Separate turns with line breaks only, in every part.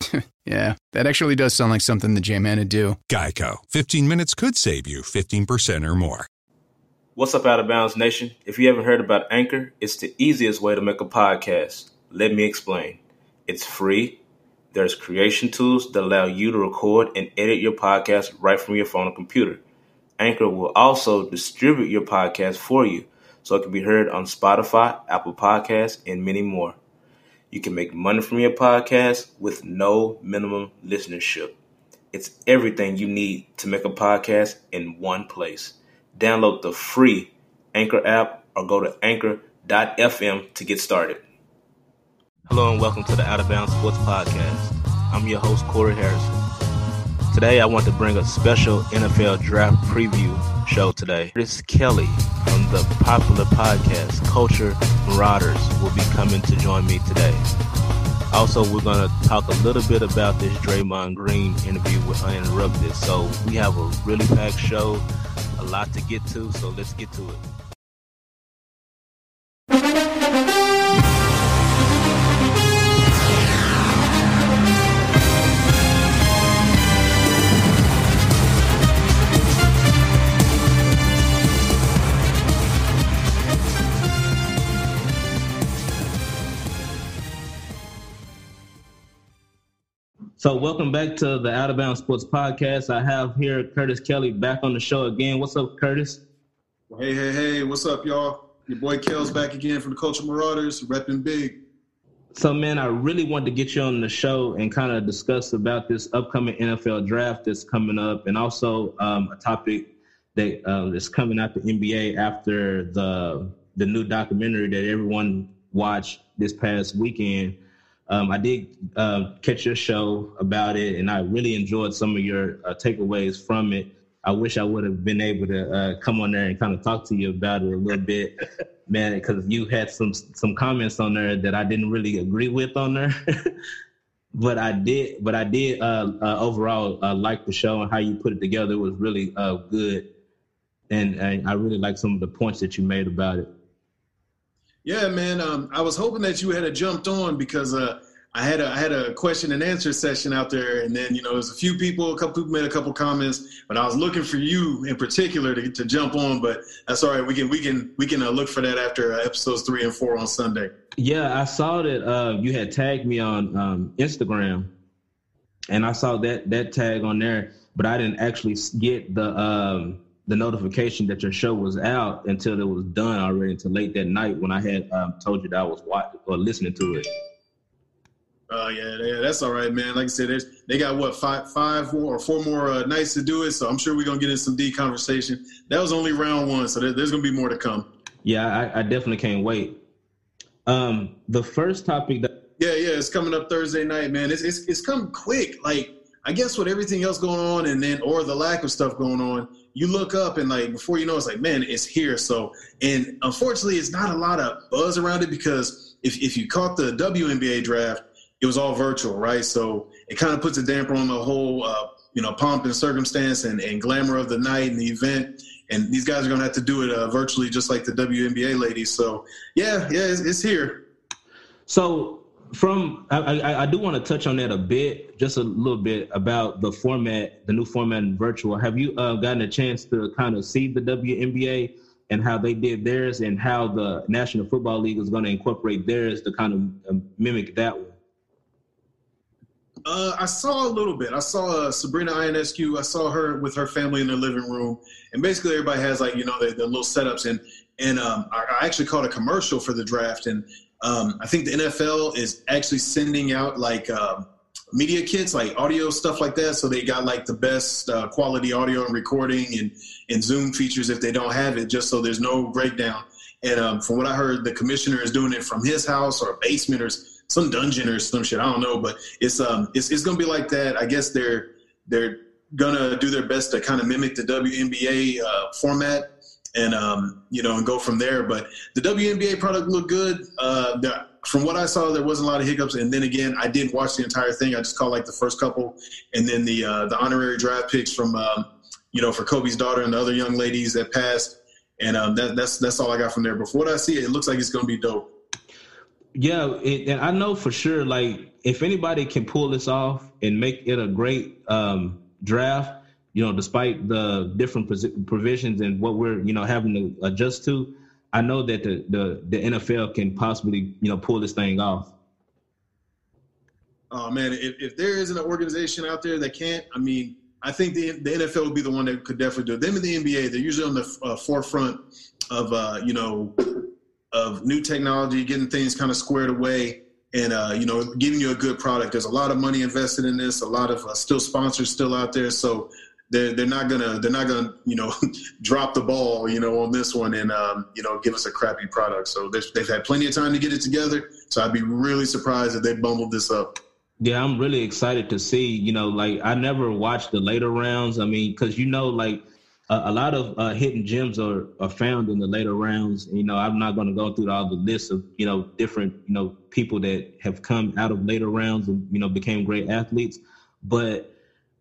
yeah, that actually does sound like something the J-Man would do.
Geico. 15 minutes could save you 15% or more.
What's up, Out of Bounds Nation? If you haven't heard about Anchor, it's the easiest way to make a podcast. Let me explain. It's free. There's creation tools that allow you to record and edit your podcast right from your phone or computer. Anchor will also distribute your podcast for you so it can be heard on Spotify, Apple Podcasts, and many more. You can make money from your podcast with no minimum listenership. It's everything you need to make a podcast in one place. Download the free Anchor app or go to anchor.fm to get started. Hello and welcome to the Out of Bounds Sports Podcast. I'm your host, Corey Harrison. Today, I want to bring a special NFL draft preview show today. Chris Kelly the popular podcast Culture Marauders will be coming to join me today. Also, we're going to talk a little bit about this Draymond Green interview with Uninterrupted. So, we have a really packed show, a lot to get to, so let's get to it. So, welcome back to the Out of Bounds Sports Podcast. I have here Curtis Kelly back on the show again. What's up, Curtis?
Hey, hey, hey, what's up, y'all? Your boy Kel's back again from the Culture Marauders, repping big.
So, man, I really wanted to get you on the show and kind of discuss about this upcoming NFL draft that's coming up, and also um, a topic that uh, is coming out the NBA after the the new documentary that everyone watched this past weekend um, I did uh, catch your show about it, and I really enjoyed some of your uh, takeaways from it. I wish I would have been able to uh, come on there and kind of talk to you about it a little bit, man, because you had some some comments on there that I didn't really agree with on there. but I did, but I did uh, uh, overall uh, like the show and how you put it together. It was really good, and, and I really like some of the points that you made about it.
Yeah, man. Um, I was hoping that you had jumped on because uh, I had a I had a question and answer session out there, and then you know there's a few people, a couple people made a couple comments, but I was looking for you in particular to, to jump on. But that's all right. We can we can we can uh, look for that after uh, episodes three and four on Sunday.
Yeah, I saw that uh, you had tagged me on um, Instagram, and I saw that that tag on there, but I didn't actually get the. Um, the notification that your show was out until it was done already until late that night when I had um, told you that I was watching or listening to it.
Oh uh, yeah, yeah, that's all right, man. Like I said, they got what five, five more or four more uh, nights to do it. So I'm sure we're gonna get in some deep conversation. That was only round one, so there, there's gonna be more to come.
Yeah, I, I definitely can't wait. Um, the first topic that
yeah, yeah, it's coming up Thursday night, man. It's it's it's come quick. Like I guess with everything else going on, and then or the lack of stuff going on, you look up and like before you know it's like man it's here. So and unfortunately it's not a lot of buzz around it because if, if you caught the WNBA draft it was all virtual right? So it kind of puts a damper on the whole uh, you know pomp and circumstance and, and glamour of the night and the event. And these guys are going to have to do it uh, virtually just like the WNBA ladies. So yeah yeah it's, it's here.
So from I, I, I, do want to touch on that a bit, just a little bit about the format, the new format in virtual. Have you uh, gotten a chance to kind of see the WNBA and how they did theirs, and how the National Football League is going to incorporate theirs to kind of uh, mimic that one?
Uh, I saw a little bit. I saw uh, Sabrina Ionescu. I saw her with her family in their living room, and basically everybody has like you know their, their little setups. And and um, I, I actually caught a commercial for the draft, and um, I think the NFL is actually sending out like uh, media kits, like audio stuff like that. So they got like the best uh, quality audio and recording and, and Zoom features if they don't have it, just so there's no breakdown. And um, from what I heard, the commissioner is doing it from his house or basement or some dungeon or some shit. I don't know, but it's um it's, it's gonna be like that. I guess they're they're gonna do their best to kind of mimic the WNBA uh, format and um, you know and go from there. But the WNBA product looked good. Uh, from what I saw, there wasn't a lot of hiccups. And then again, I didn't watch the entire thing. I just caught like the first couple, and then the uh, the honorary draft picks from um, you know for Kobe's daughter and the other young ladies that passed. And um, that, that's that's all I got from there. But what I see, it looks like it's going to be dope.
Yeah, it, and I know for sure, like if anybody can pull this off and make it a great um, draft, you know, despite the different provisions and what we're you know having to adjust to, I know that the the, the NFL can possibly you know pull this thing off.
Oh man, if, if there isn't an organization out there that can't, I mean, I think the the NFL would be the one that could definitely do it. Them and the NBA, they're usually on the uh, forefront of uh, you know of new technology, getting things kind of squared away, and uh, you know, giving you a good product. There's a lot of money invested in this. A lot of uh, still sponsors still out there, so they're they're not gonna they're not gonna you know drop the ball you know on this one and um, you know give us a crappy product. So they've had plenty of time to get it together. So I'd be really surprised if they bumbled this up.
Yeah, I'm really excited to see. You know, like I never watched the later rounds. I mean, because you know, like a, a lot of uh, hidden gems are, are found in the later rounds. You know, I'm not going to go through all the lists of you know different you know people that have come out of later rounds and you know became great athletes, but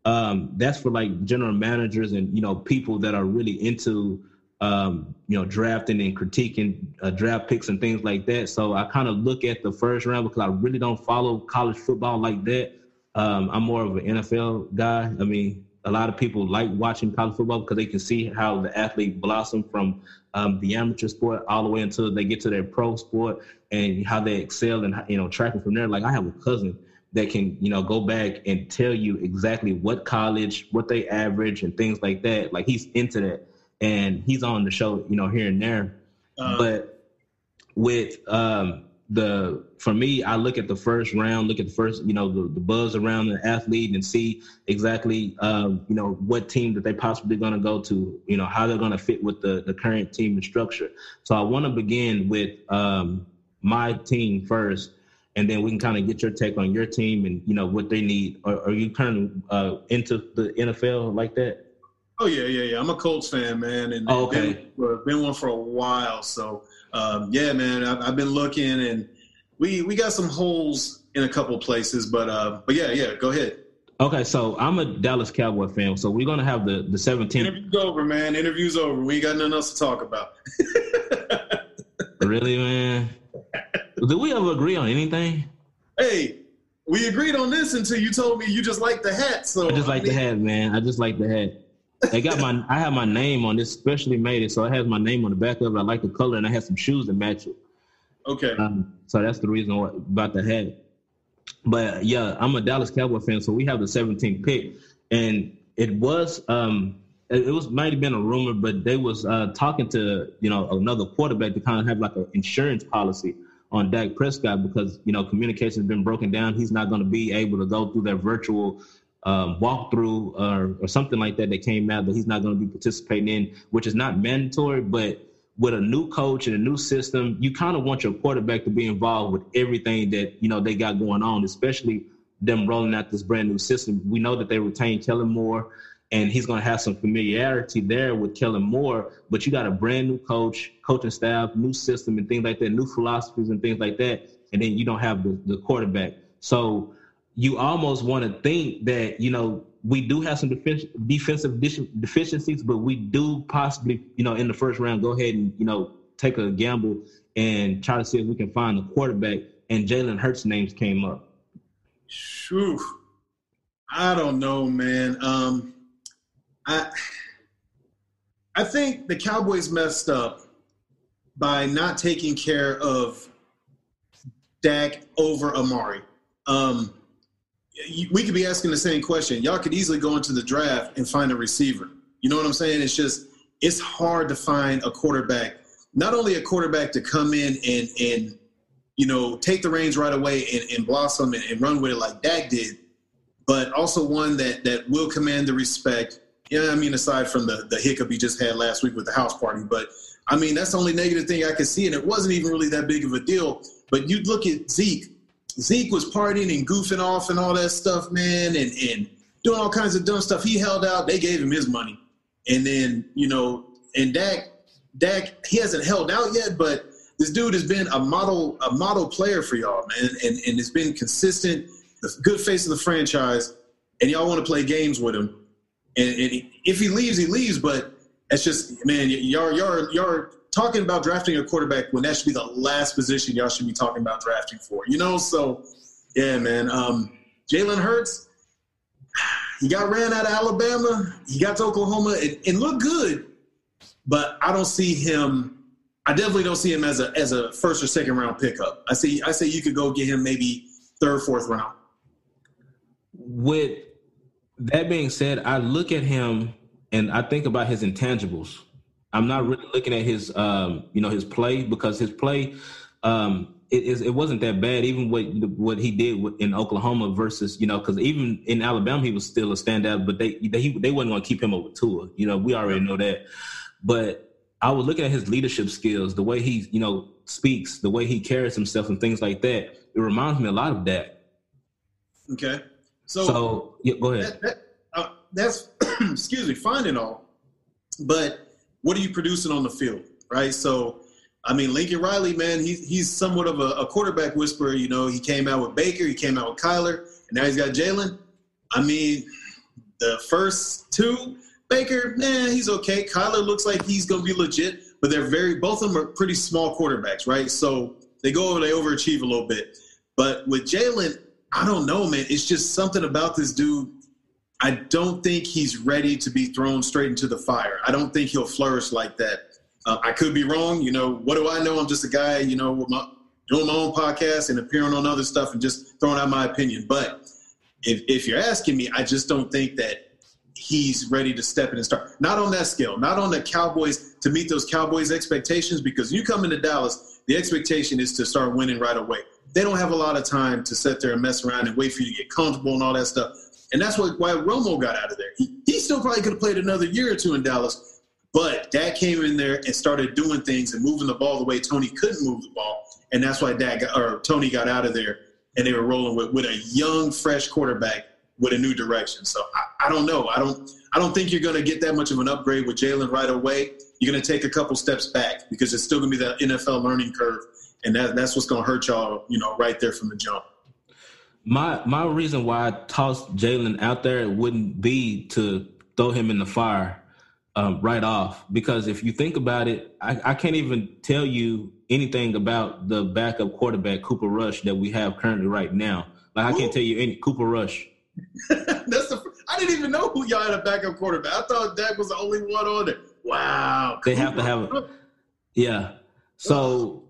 um, that's for like general managers and you know people that are really into um, you know drafting and critiquing uh, draft picks and things like that. So I kind of look at the first round because I really don't follow college football like that. Um, I'm more of an NFL guy. I mean, a lot of people like watching college football because they can see how the athlete blossom from um, the amateur sport all the way until they get to their pro sport and how they excel and you know tracking from there. Like I have a cousin that can you know go back and tell you exactly what college, what they average, and things like that. Like he's into that, and he's on the show you know here and there. Uh, but with um, the for me, I look at the first round, look at the first, you know, the, the buzz around the athlete and see exactly, um, you know, what team that they possibly going to go to, you know, how they're going to fit with the, the current team and structure. So I want to begin with um, my team first, and then we can kind of get your take on your team and, you know, what they need. Are, are you kind of uh, into the NFL like that?
Oh yeah, yeah, yeah. I'm a Colts fan, man, and
oh, okay.
been, been one for a while. So um, yeah, man, I've, I've, been looking, and we we got some holes in a couple places, but uh, but yeah, yeah. Go ahead.
Okay, so I'm a Dallas Cowboy fan, so we're gonna have the the 17th.
Interview's over, man. Interview's over. We ain't got nothing else to talk about.
really, man? Did we ever agree on anything?
Hey, we agreed on this until you told me you just like the hat. So
I just like I mean, the hat, man. I just like the hat. They got my I have my name on this, specially made it, so it has my name on the back of it. I like the color, and I have some shoes that match it.
Okay.
Um, so that's the reason why, about the hat. But yeah, I'm a Dallas Cowboy fan, so we have the 17th pick, and it was um it was might have been a rumor, but they was uh, talking to you know another quarterback to kind of have like an insurance policy on Dak Prescott because you know communication has been broken down. He's not going to be able to go through that virtual um, walkthrough or, or something like that that came out that he's not going to be participating in, which is not mandatory. But with a new coach and a new system, you kind of want your quarterback to be involved with everything that you know they got going on, especially them rolling out this brand new system. We know that they retained Kellen Moore, and he's going to have some familiarity there with Kellen Moore. But you got a brand new coach, coaching staff, new system, and things like that, new philosophies and things like that, and then you don't have the, the quarterback. So you almost want to think that you know we do have some defensive deficiencies, but we do possibly you know in the first round go ahead and you know take a gamble and try to see if we can find a quarterback. And Jalen Hurts' names came up.
Shoo. I don't know, man. Um, I I think the Cowboys messed up by not taking care of Dak over Amari. Um, we could be asking the same question. Y'all could easily go into the draft and find a receiver. You know what I'm saying? It's just it's hard to find a quarterback. Not only a quarterback to come in and and you know take the reins right away and, and blossom and, and, run with it like Dak did, but also one that that will command the respect. Yeah, I mean, aside from the the hiccup he just had last week with the house party, but I mean that's the only negative thing I could see, and it wasn't even really that big of a deal. But you look at Zeke Zeke was partying and goofing off and all that stuff, man, and and doing all kinds of dumb stuff. He held out. They gave him his money, and then you know, and Dak, Dak, he hasn't held out yet, but this dude has been a model, a model player for y'all, man, and and it's been consistent, the good face of the franchise, and y'all want to play games with him. And, and if he leaves, he leaves. But it's just, man, y'all, y'all, y'all talking about drafting a quarterback when that should be the last position y'all should be talking about drafting for. You know, so yeah, man. Um, Jalen Hurts, he got ran out of Alabama. He got to Oklahoma and, and looked good, but I don't see him. I definitely don't see him as a as a first or second round pickup. I see. I say you could go get him maybe third, fourth round.
With that being said, I look at him and I think about his intangibles. I'm not really looking at his, um, you know, his play because his play, um, it, it wasn't that bad. Even what what he did in Oklahoma versus, you know, because even in Alabama he was still a standout, but they they they wasn't going to keep him over Tua. You know, we already know that. But I was looking at his leadership skills, the way he, you know, speaks, the way he carries himself, and things like that. It reminds me a lot of that.
Okay.
So, so yeah, go ahead.
That, that, uh, that's excuse me, fine and all, but what are you producing on the field, right? So, I mean, Lincoln Riley, man, he's he's somewhat of a, a quarterback whisperer. You know, he came out with Baker, he came out with Kyler, and now he's got Jalen. I mean, the first two, Baker, man, he's okay. Kyler looks like he's going to be legit, but they're very both of them are pretty small quarterbacks, right? So they go over, they overachieve a little bit. But with Jalen, I don't know, man. It's just something about this dude. I don't think he's ready to be thrown straight into the fire. I don't think he'll flourish like that. Uh, I could be wrong. You know, what do I know? I'm just a guy, you know, my, doing my own podcast and appearing on other stuff and just throwing out my opinion. But if, if you're asking me, I just don't think that he's ready to step in and start. Not on that scale, not on the Cowboys to meet those Cowboys expectations, because you come into Dallas, the expectation is to start winning right away they don't have a lot of time to sit there and mess around and wait for you to get comfortable and all that stuff. And that's what, why Romo got out of there. He, he still probably could have played another year or two in Dallas, but Dak came in there and started doing things and moving the ball the way Tony couldn't move the ball. And that's why Dak got, or Tony got out of there and they were rolling with, with a young, fresh quarterback with a new direction. So I, I don't know. I don't I don't think you're going to get that much of an upgrade with Jalen right away. You're going to take a couple steps back because it's still going to be that NFL learning curve and that, that's what's going to hurt y'all, you know, right there from the jump.
My my reason why I tossed Jalen out there wouldn't be to throw him in the fire um, right off because if you think about it, I, I, can't even tell you anything about the backup quarterback Cooper Rush that we have currently right now. Like I can't tell you any Cooper Rush.
That's the I didn't even know who y'all had a backup quarterback. I thought Dak was the only one on it. Wow,
they Cooper. have to have a yeah. So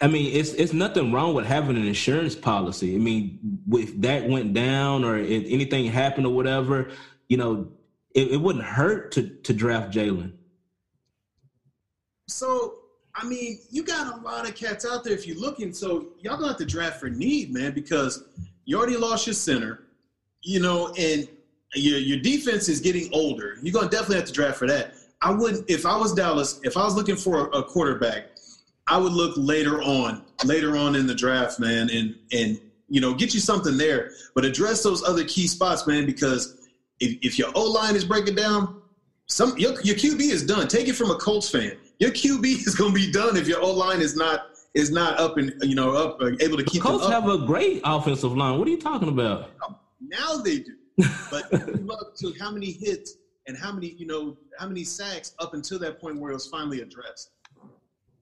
I mean, it's it's nothing wrong with having an insurance policy. I mean, if that went down or if anything happened or whatever, you know, it, it wouldn't hurt to to draft Jalen.
So, I mean, you got a lot of cats out there if you're looking. So, y'all gonna have to draft for need, man, because you already lost your center, you know, and your your defense is getting older. You're gonna definitely have to draft for that. I wouldn't if I was Dallas, if I was looking for a, a quarterback I would look later on, later on in the draft, man, and and you know get you something there, but address those other key spots, man, because if, if your O line is breaking down, some your, your QB is done. Take it from a Colts fan. Your QB is going to be done if your O line is not is not up and you know up uh, able to keep.
The Colts have a great offensive line. What are you talking about?
Now they do, but look to how many hits and how many you know how many sacks up until that point where it was finally addressed.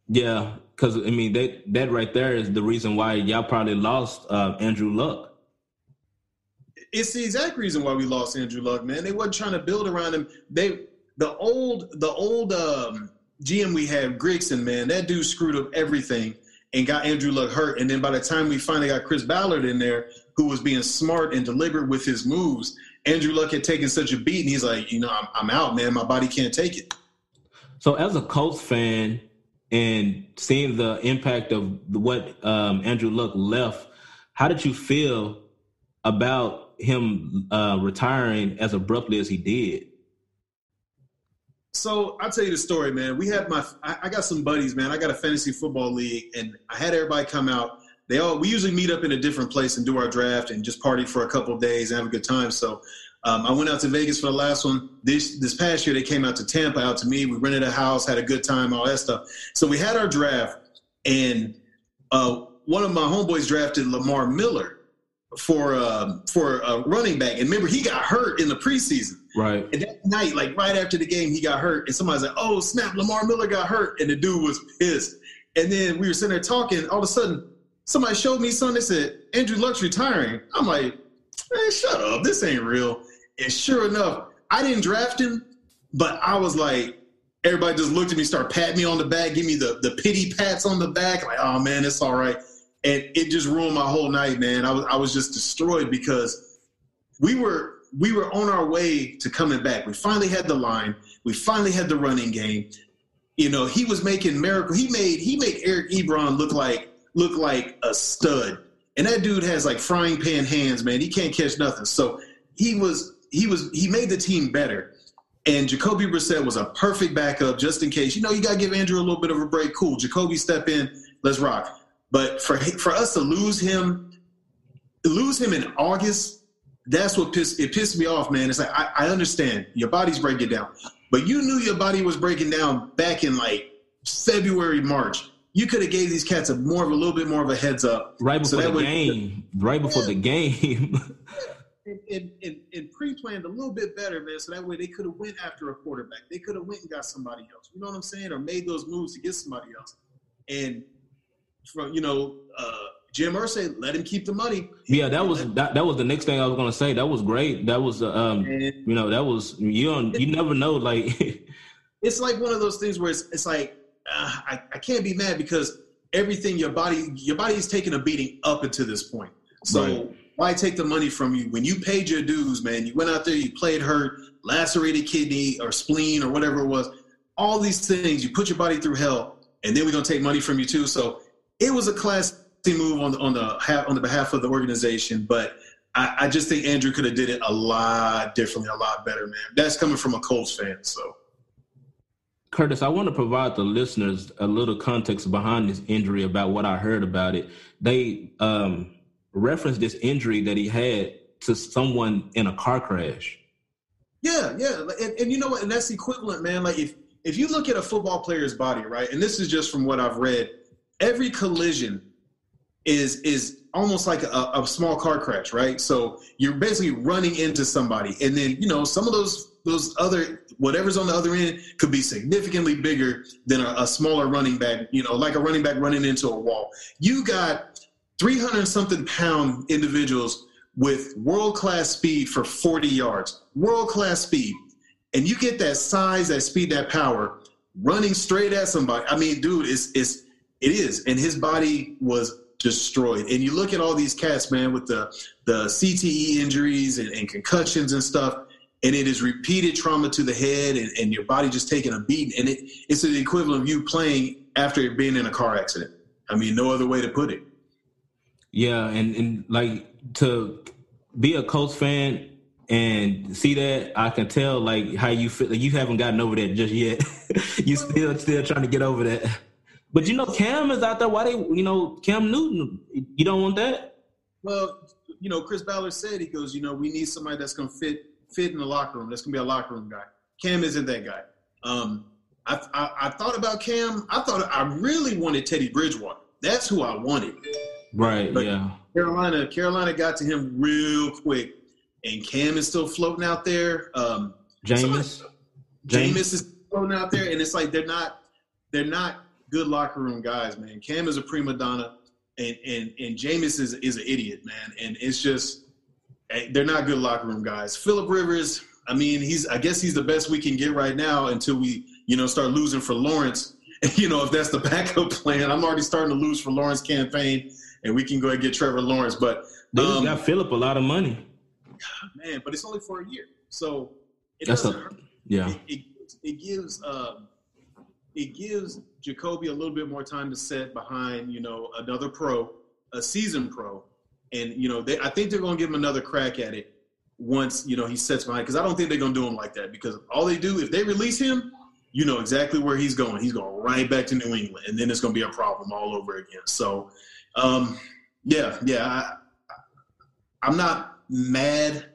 Yeah, because I mean that that right there is the reason why y'all probably lost uh, Andrew Luck.
It's the exact reason why we lost Andrew Luck, man. They wasn't trying to build around him. They the old the old um, GM we had, Grigson, man, that dude screwed up everything and got Andrew Luck hurt. And then by the time we finally got Chris Ballard in there, who was being smart and deliberate with his moves, Andrew Luck had taken such a beat, and he's like, you know, I'm, I'm out, man. My body can't take it.
So as a Colts fan, and seeing the impact of what um, Andrew Luck left, how did you feel about him uh, retiring as abruptly as he did?
So I'll tell you the story, man. We had my, I, I got some buddies, man. I got a fantasy football league, and I had everybody come out. they all we usually meet up in a different place and do our draft and just party for a couple of days and have a good time. So um, I went out to Vegas for the last one. This this past year they came out to Tampa, out to me. We rented a house, had a good time, all that stuff. So we had our draft, and uh, one of my homeboys drafted Lamar Miller for uh, for a running back. And remember, he got hurt in the preseason.
Right.
And that night, like right after the game, he got hurt, and somebody's like, "Oh snap! Lamar Miller got hurt," and the dude was pissed. And then we were sitting there talking. All of a sudden, somebody showed me something. They said Andrew Luck's retiring. I'm like, man, shut up. This ain't real. And sure enough, I didn't draft him, but I was like, everybody just looked at me, start patting me on the back, give me the the pity pats on the back, like, oh man, it's all right. And it just ruined my whole night, man. I was I was just destroyed because we were we were on our way to coming back. We finally had the line. We finally had the running game. You know, he was making miracle. He made he made Eric Ebron look like look like a stud. And that dude has like frying pan hands, man. He can't catch nothing. So he was he was he made the team better. And Jacoby Brissett was a perfect backup just in case. You know, you got to give Andrew a little bit of a break. Cool. Jacoby step in. Let's rock. But for for us to lose him, lose him in August, that's what pissed it pissed me off, man. It's like I, I understand your body's breaking down, but you knew your body was breaking down back in like February, March. You could have gave these cats a more of a little bit more of a heads up
right before so the game. Right before yeah. the game.
and, and, and, pre-planned a little bit better, man. So that way they could have went after a quarterback. They could have went and got somebody else. You know what I'm saying? Or made those moves to get somebody else. And from you know, uh, Jim Irsay let him keep the money.
Yeah, that was that, that was the next thing I was gonna say. That was great. That was um, and, you know, that was you don't you never know like.
it's like one of those things where it's it's like uh, I I can't be mad because everything your body your body is taking a beating up until this point. So. Right why take the money from you when you paid your dues, man? You went out there, you played hurt, lacerated kidney or spleen or whatever it was. All these things, you put your body through hell, and then we're gonna take money from you too. So it was a classy move on the on the on the behalf of the organization, but I, I just think Andrew could have did it a lot differently, a lot better, man. That's coming from a Colts fan, so.
Curtis, I want to provide the listeners a little context behind this injury about what I heard about it. They um, referenced this injury that he had to someone in a car crash.
Yeah, yeah, and, and you know what? And that's equivalent, man. Like if if you look at a football player's body, right? And this is just from what I've read. Every collision is is almost like a, a, small car crash, right? So you're basically running into somebody, and then you know some of those those other whatever's on the other end could be significantly bigger than a, a smaller running back. You know, like a running back running into a wall. You got 300 something pound individuals with world class speed for 40 yards, world class speed. And you get that size, that speed, that power running straight at somebody. I mean, dude, it's, it's, it is. And his body was destroyed. And you look at all these cats, man, with the, the CTE injuries and, and concussions and stuff, and it is repeated trauma to the head and, and your body just taking a beating. And it, it's the equivalent of you playing after being in a car accident. I mean, no other way to put it.
Yeah, and and like to be a Colts fan and see that, I can tell like how you feel. Like, you haven't gotten over that just yet. you still still trying to get over that. But you know, Cam is out there. Why they? You know, Cam Newton. You don't want that.
Well, you know, Chris Ballard said he goes. You know, we need somebody that's gonna fit fit in the locker room. That's gonna be a locker room guy. Cam isn't that guy. Um, I, I, I thought about Cam. I thought I really wanted Teddy Bridgewater. That's who I wanted.
Right. But yeah.
Carolina, Carolina got to him real quick, and Cam is still floating out there. Um,
Jameis.
Jameis is floating out there, and it's like they're not they're not good locker room guys, man. Cam is a prima donna, and and and Jameis is is an idiot, man. And it's just eh, they're not good locker room guys. Philip Rivers, I mean, he's I guess he's the best we can get right now until we you know start losing for Lawrence. you know, if that's the backup plan, I'm already starting to lose for Lawrence campaign and we can go and get Trevor Lawrence. But
they um, got Philip a lot of money.
Man, but it's only for a year, so
it That's doesn't a, hurt. Yeah,
it, it, it gives uh, it gives Jacoby a little bit more time to set behind you know another pro, a season pro, and you know they I think they're going to give him another crack at it once you know he sets behind because I don't think they're going to do him like that because all they do if they release him you know exactly where he's going. He's going right back to New England, and then it's going to be a problem all over again. So um, Yeah, yeah. I, I'm not mad.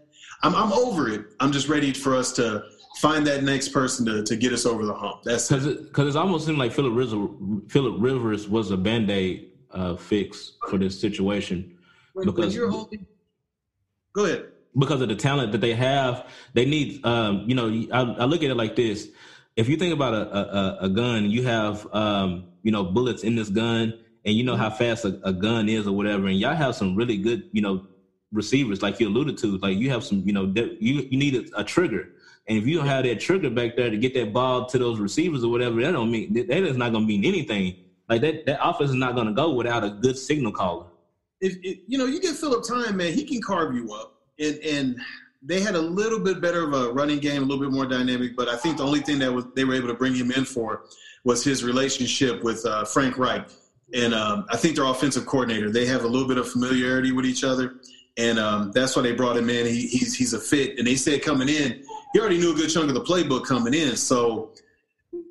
I'm, I'm over it. I'm just ready for us to find that next person to, to get us over the hump. That's
because it, cause it's almost seemed like Philip Rivers, Philip Rivers was a band aid uh, fix for this situation.
When, because when you're holding, go ahead.
Because of the talent that they have, they need. Um, you know, I, I, look at it like this: if you think about a, a, a gun, you have um, you know bullets in this gun, and you know how fast a, a gun is or whatever, and y'all have some really good, you know, receivers like you alluded to. Like you have some, you know, you you need a, a trigger and if you don't have that trigger back there to get that ball to those receivers or whatever, that don't mean that is not going to mean anything. Like that, that offense is not going to go without a good signal caller.
If, if you know, you get Philip time, man, he can carve you up. And and they had a little bit better of a running game, a little bit more dynamic. But I think the only thing that was they were able to bring him in for was his relationship with uh, Frank Reich. And um, I think their offensive coordinator, they have a little bit of familiarity with each other and um, that's why they brought him in. He, he's he's a fit, and they said coming in, he already knew a good chunk of the playbook coming in. So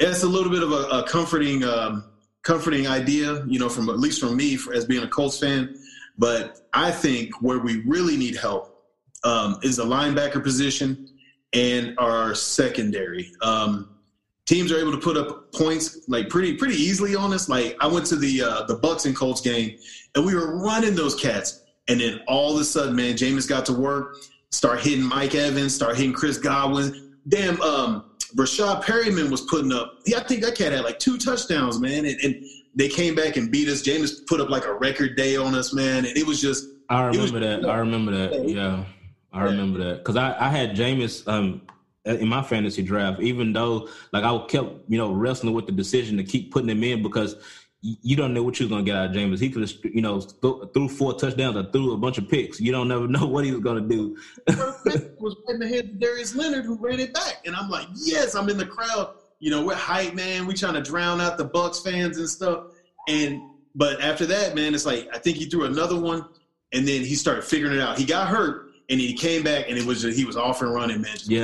it's a little bit of a, a comforting um, comforting idea, you know, from at least from me for, as being a Colts fan. But I think where we really need help um, is the linebacker position and our secondary. Um, teams are able to put up points like pretty pretty easily on us. Like I went to the uh, the Bucks and Colts game, and we were running those cats and then all of a sudden, man, Jameis got to work, start hitting Mike Evans, start hitting Chris Godwin. Damn, um, Breshad Perriman was putting up. Yeah, I think that cat had like two touchdowns, man, and, and they came back and beat us. Jameis put up like a record day on us, man, and it was just.
I remember that. I remember that. Yeah, I remember that because I, I had Jameis um, Uh, in my fantasy draft, even though like I kept you know wrestling with the decision to keep putting him in because you don't know what you're gonna get out of Jameis. He could have, you know, th- threw four touchdowns or threw a bunch of picks. You don't never know what he was gonna do.
was right in the head of Darius Leonard, who ran it back, and I'm like, yes, I'm in the crowd. You know, we're hype, man. We trying to drown out the Bucks fans and stuff. And but after that, man, it's like I think he threw another one, and then he started figuring it out. He got hurt, and he came back, and it was just, he was off and running, man.
yeah,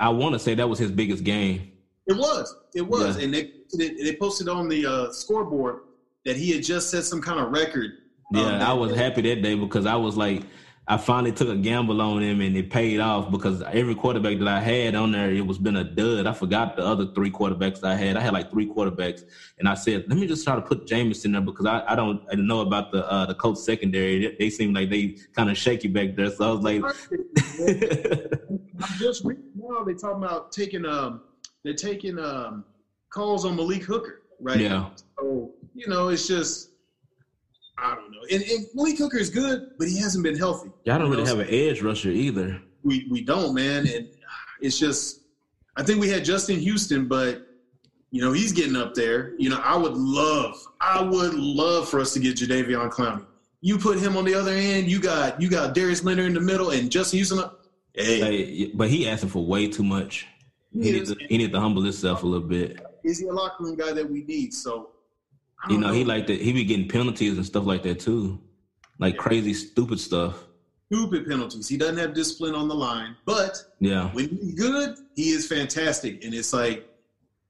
I, want to say that was his biggest game.
It was. It was. Yeah. And they they posted on the uh, scoreboard that he had just set some kind of record.
Um, yeah, I was happy that day because I was like, I finally took a gamble on him and it paid off because every quarterback that I had on there, it was been a dud. I forgot the other three quarterbacks I had. I had like three quarterbacks, and I said, let me just try to put Jameis in there because I, I don't I know about the uh, the Colts secondary. They, they seem like they kind of shaky back there. So I was like,
I'm just reading now they talking about taking um they're taking um, calls on Malik Hooker, right?
Yeah.
So you know, it's just I don't know. And, and Malik Hooker is good, but he hasn't been healthy.
I don't really know? have an edge rusher either.
We we don't, man, and it's just I think we had Justin Houston, but you know he's getting up there. You know, I would love, I would love for us to get Jadeveon Clowney. You put him on the other end. You got you got Darius Leonard in the middle, and Justin Houston.
Hey. but he asking for way too much. He, needs to, he needs to humble himself a little bit.
Is he a locker room guy that we need? So,
you know, know, he like that. He be getting penalties and stuff like that too, like yeah. crazy, stupid stuff.
Stupid penalties. He doesn't have discipline on the line, but
yeah,
when he's good, he is fantastic. And it's like,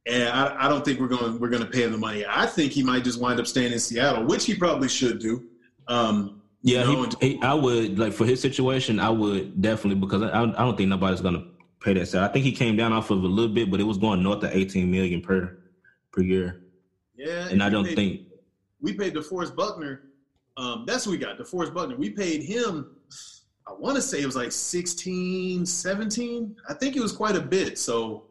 and I, I don't think we're going we're going to pay him the money. I think he might just wind up staying in Seattle, which he probably should do. Um,
yeah, you know, he, he, I would like for his situation. I would definitely because I, I don't think nobody's going to pay that salary. I think he came down off of a little bit, but it was going north of 18 million per per year.
Yeah,
and I don't
paid,
think
we paid DeForest Buckner. Um, that's what we got, DeForest Buckner. We paid him. I want to say it was like 16, 17. I think it was quite a bit. So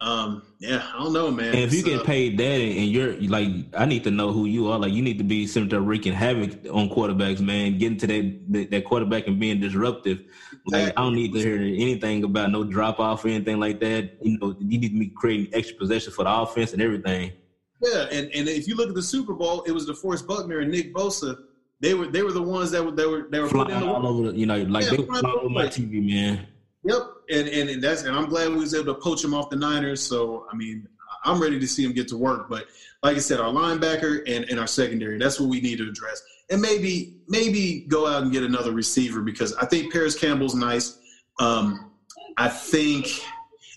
um, yeah, I don't know, man.
And if you get uh, paid that and you're like, I need to know who you are. Like, you need to be there wreaking havoc on quarterbacks, man. Getting to that that quarterback and being disruptive. Like, I don't need to hear anything about no drop off or anything like that. You know, you need to be creating extra possession for the offense and everything.
Yeah, and, and if you look at the Super Bowl, it was DeForest Buckner and Nick Bosa. They were they were the ones that were they were they were
flying all over. The, you know, like yeah, they were flying over my TV, man.
Yep, and, and and that's and I'm glad we was able to poach him off the Niners. So I mean, I'm ready to see him get to work. But like I said, our linebacker and, and our secondary, that's what we need to address. And maybe maybe go out and get another receiver because I think Parris Campbell's nice. Um, I think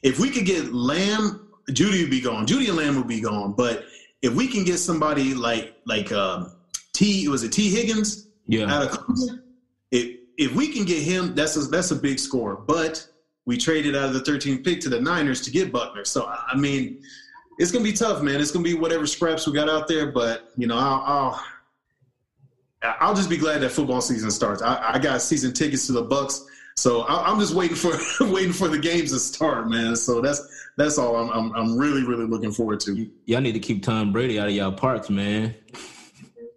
if we could get Lamb, Jeudy would be gone. Jeudy and Lamb would be gone. But if we can get somebody like like um, T was it Tee Higgins?
Yeah.
Out of if if we can get him, that's a, that's a big score. But we traded out of the 13th pick to the Niners to get Buckner. So I mean, it's gonna be tough, man. It's gonna be whatever scraps we got out there. But you know, I'll I'll, I'll just be glad that football season starts. I, I got season tickets to the Bucks, so I, am just waiting for waiting for the games to start, man. So that's that's all I'm, I'm I'm really really looking forward to.
Y'all need to keep Tom Brady out of y'all parks, man.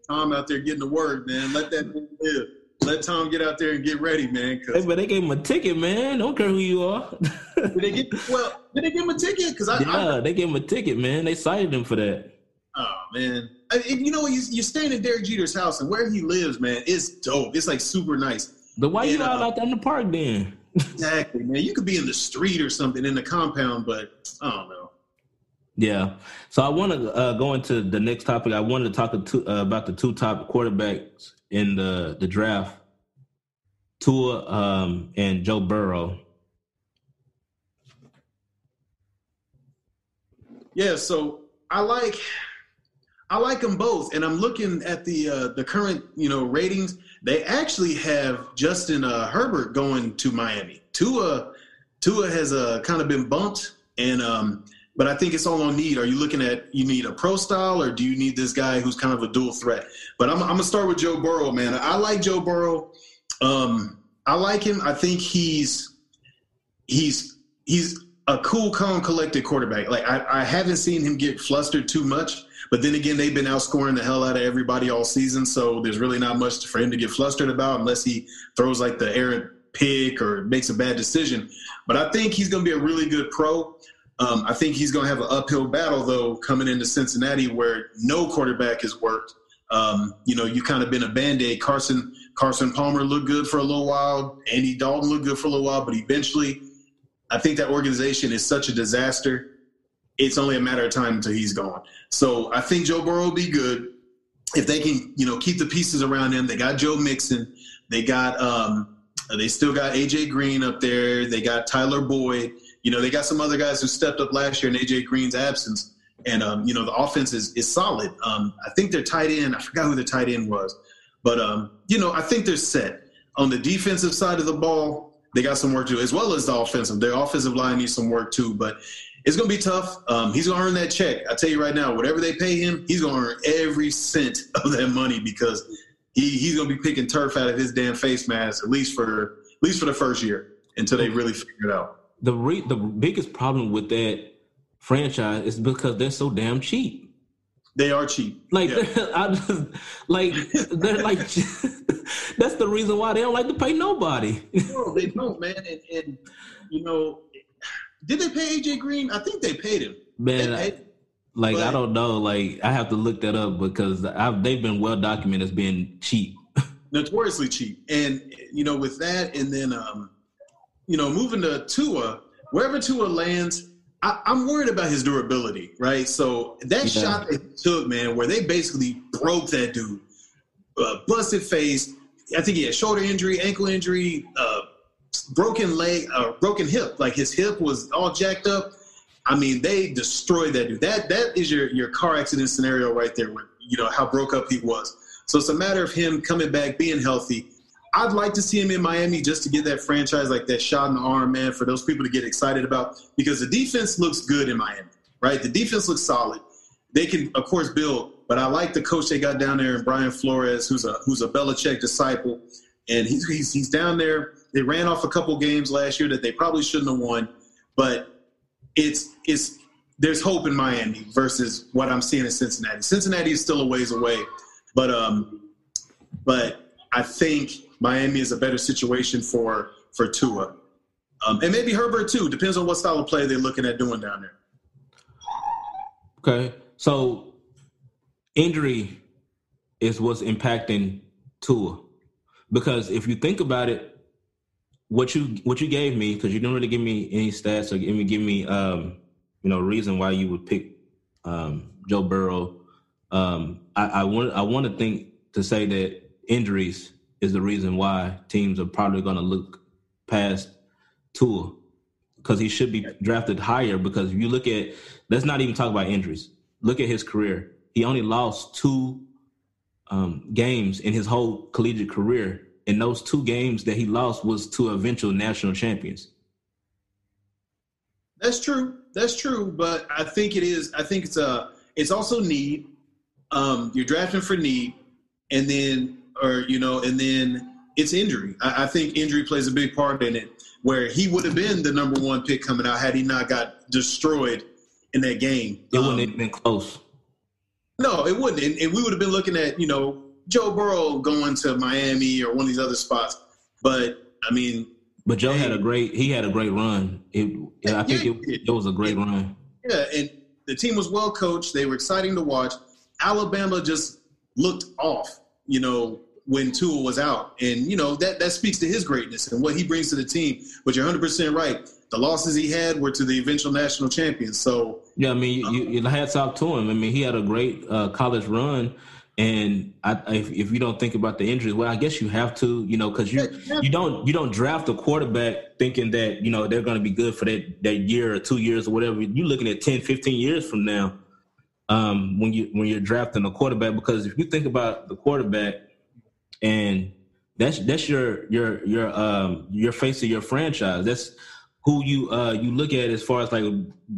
Tom out there getting the word, man. Let that live. Let Tom get out there and get ready, man.
Hey, but they gave him a ticket, man. Don't care who you are.
did they get well? Did they give him a ticket? Because I
yeah,
I,
they gave him a ticket, man. They cited him for that.
Oh man, I, you know you, you're staying at Derek Jeter's house, and where he lives, man, it's dope. It's like super nice.
But why and, you all uh, out there in the park then?
exactly, man. You could be in the street or something in the compound, but I don't know.
Yeah. So I want to uh, go into the next topic. I wanted to talk to, uh, about the two top quarterbacks in the the draft, Tua um, and Joe Burrow.
Yeah. So I like I like them both, and I'm looking at the uh, the current you know ratings. They actually have Justin uh, Herbert going to Miami. Tua Tua has uh, kind of been bumped, and um, but I think it's all on need. Are you looking at you need a pro style or do you need this guy who's kind of a dual threat? But I'm, I'm gonna start with Joe Burrow, man. I like Joe Burrow. Um, I like him. I think he's he's he's a cool, calm, collected quarterback. Like I, I haven't seen him get flustered too much. But then again, they've been outscoring the hell out of everybody all season, so there's really not much for him to get flustered about unless he throws like the errant pick or makes a bad decision. But I think he's going to be a really good pro. Um, I think he's going to have an uphill battle though coming into Cincinnati, where no quarterback has worked. Um, you know, you kind of been a band aid. Carson Carson Palmer looked good for a little while. Andy Dalton looked good for a little while, but eventually, I think that organization is such a disaster. It's only a matter of time until he's gone. So I think Joe Burrow will be good if they can, you know, keep the pieces around him. They got Joe Mixon. They got um, they still got AJ Green up there. They got Tyler Boyd. You know, they got some other guys who stepped up last year in AJ Green's absence. And, um, you know, the offense is, is solid. Um, I think their tight end, I forgot who the tight end was. But, um, you know, I think they're set. On the defensive side of the ball, they got some work to do, as well as the offensive. Their offensive line needs some work too. But it's going to be tough. Um, he's going to earn that check. I tell you right now, whatever they pay him, he's going to earn every cent of that money because he, he's going to be picking turf out of his damn face mask at least for at least for the first year until they really figure it out
the re- the biggest problem with that franchise is because they're so damn cheap.
They are cheap.
Like yeah. I just like they're like that's the reason why they don't like to pay nobody.
no, they don't, man. And, and, you know, did they pay AJ Green? I think they paid him.
Man, paid, like but, I don't know. Like I have to look that up because I've, they've been well documented as being cheap,
notoriously cheap. And you know, with that, and then um, you know, moving to Tua, wherever Tua lands, I, am worried about his durability, right? So that yeah. shot they took, man, where they basically broke that dude, uh, busted face. I think he had shoulder injury, ankle injury, uh, broken leg, uh, broken hip. Like his hip was all jacked up. I mean, they destroyed that dude. That that is your your car accident scenario right there. With you know how broke up he was. So it's a matter of him coming back, being healthy, I'd like to see him in Miami just to get that franchise like that shot in the arm, man, for those people to get excited about because the defense looks good in Miami, right? The defense looks solid. They can, of course, build, but I like the coach they got down there in Brian Flores, who's a who's a Belichick disciple, and he's he's, he's down there. They ran off a couple games last year that they probably shouldn't have won, but it's it's there's hope in Miami versus what I'm seeing in Cincinnati. Cincinnati is still a ways away, but um, but I think Miami is a better situation for for Tua, um, and maybe Herbert too. Depends on what style of play they're looking at doing down there.
Okay, so injury is what's impacting Tua, because if you think about it, what you what you gave me because you didn't really give me any stats or give me give me um, you know reason why you would pick um, Joe Burrow. Um, I, I want I want to think to say that injuries is the reason why teams are probably going to look past Tua because he should be drafted higher. Because if you look at, let's not even talk about injuries. Look at his career. He only lost two um, games in his whole collegiate career. And those two games that he lost was to eventual national champions.
That's true. That's true. But I think it is. I think it's a. It's also need. Um, you're drafting for need, and then, or you know, and then it's injury. I, I think injury plays a big part in it. Where he would have been the number one pick coming out had he not got destroyed in that game.
It wouldn't um, have been close.
No, it wouldn't. And, and we would have been looking at you know Joe Burrow going to Miami or one of these other spots. But I mean,
but Joe had a great he had a great run. It, I think yeah, it, it was a great run.
Yeah, and the team was well coached. They were exciting to watch. Alabama just looked off, you know, when Tua was out, and you know that that speaks to his greatness and what he brings to the team. But you're 100 percent right. The losses he had were to the eventual national champions. So
yeah, I mean, you, you hats off to him. I mean, he had a great uh, college run. And I, if, if, you don't think about the injuries, well, I guess you have to, you know, because you you don't you don't draft a quarterback thinking that you know they're going to be good for that that year or two years or whatever. You're looking at 10, 15 years from now um, when you when you're drafting a quarterback. Because if you think about the quarterback, and that's that's your your your um your face of your franchise. That's who you uh you look at as far as like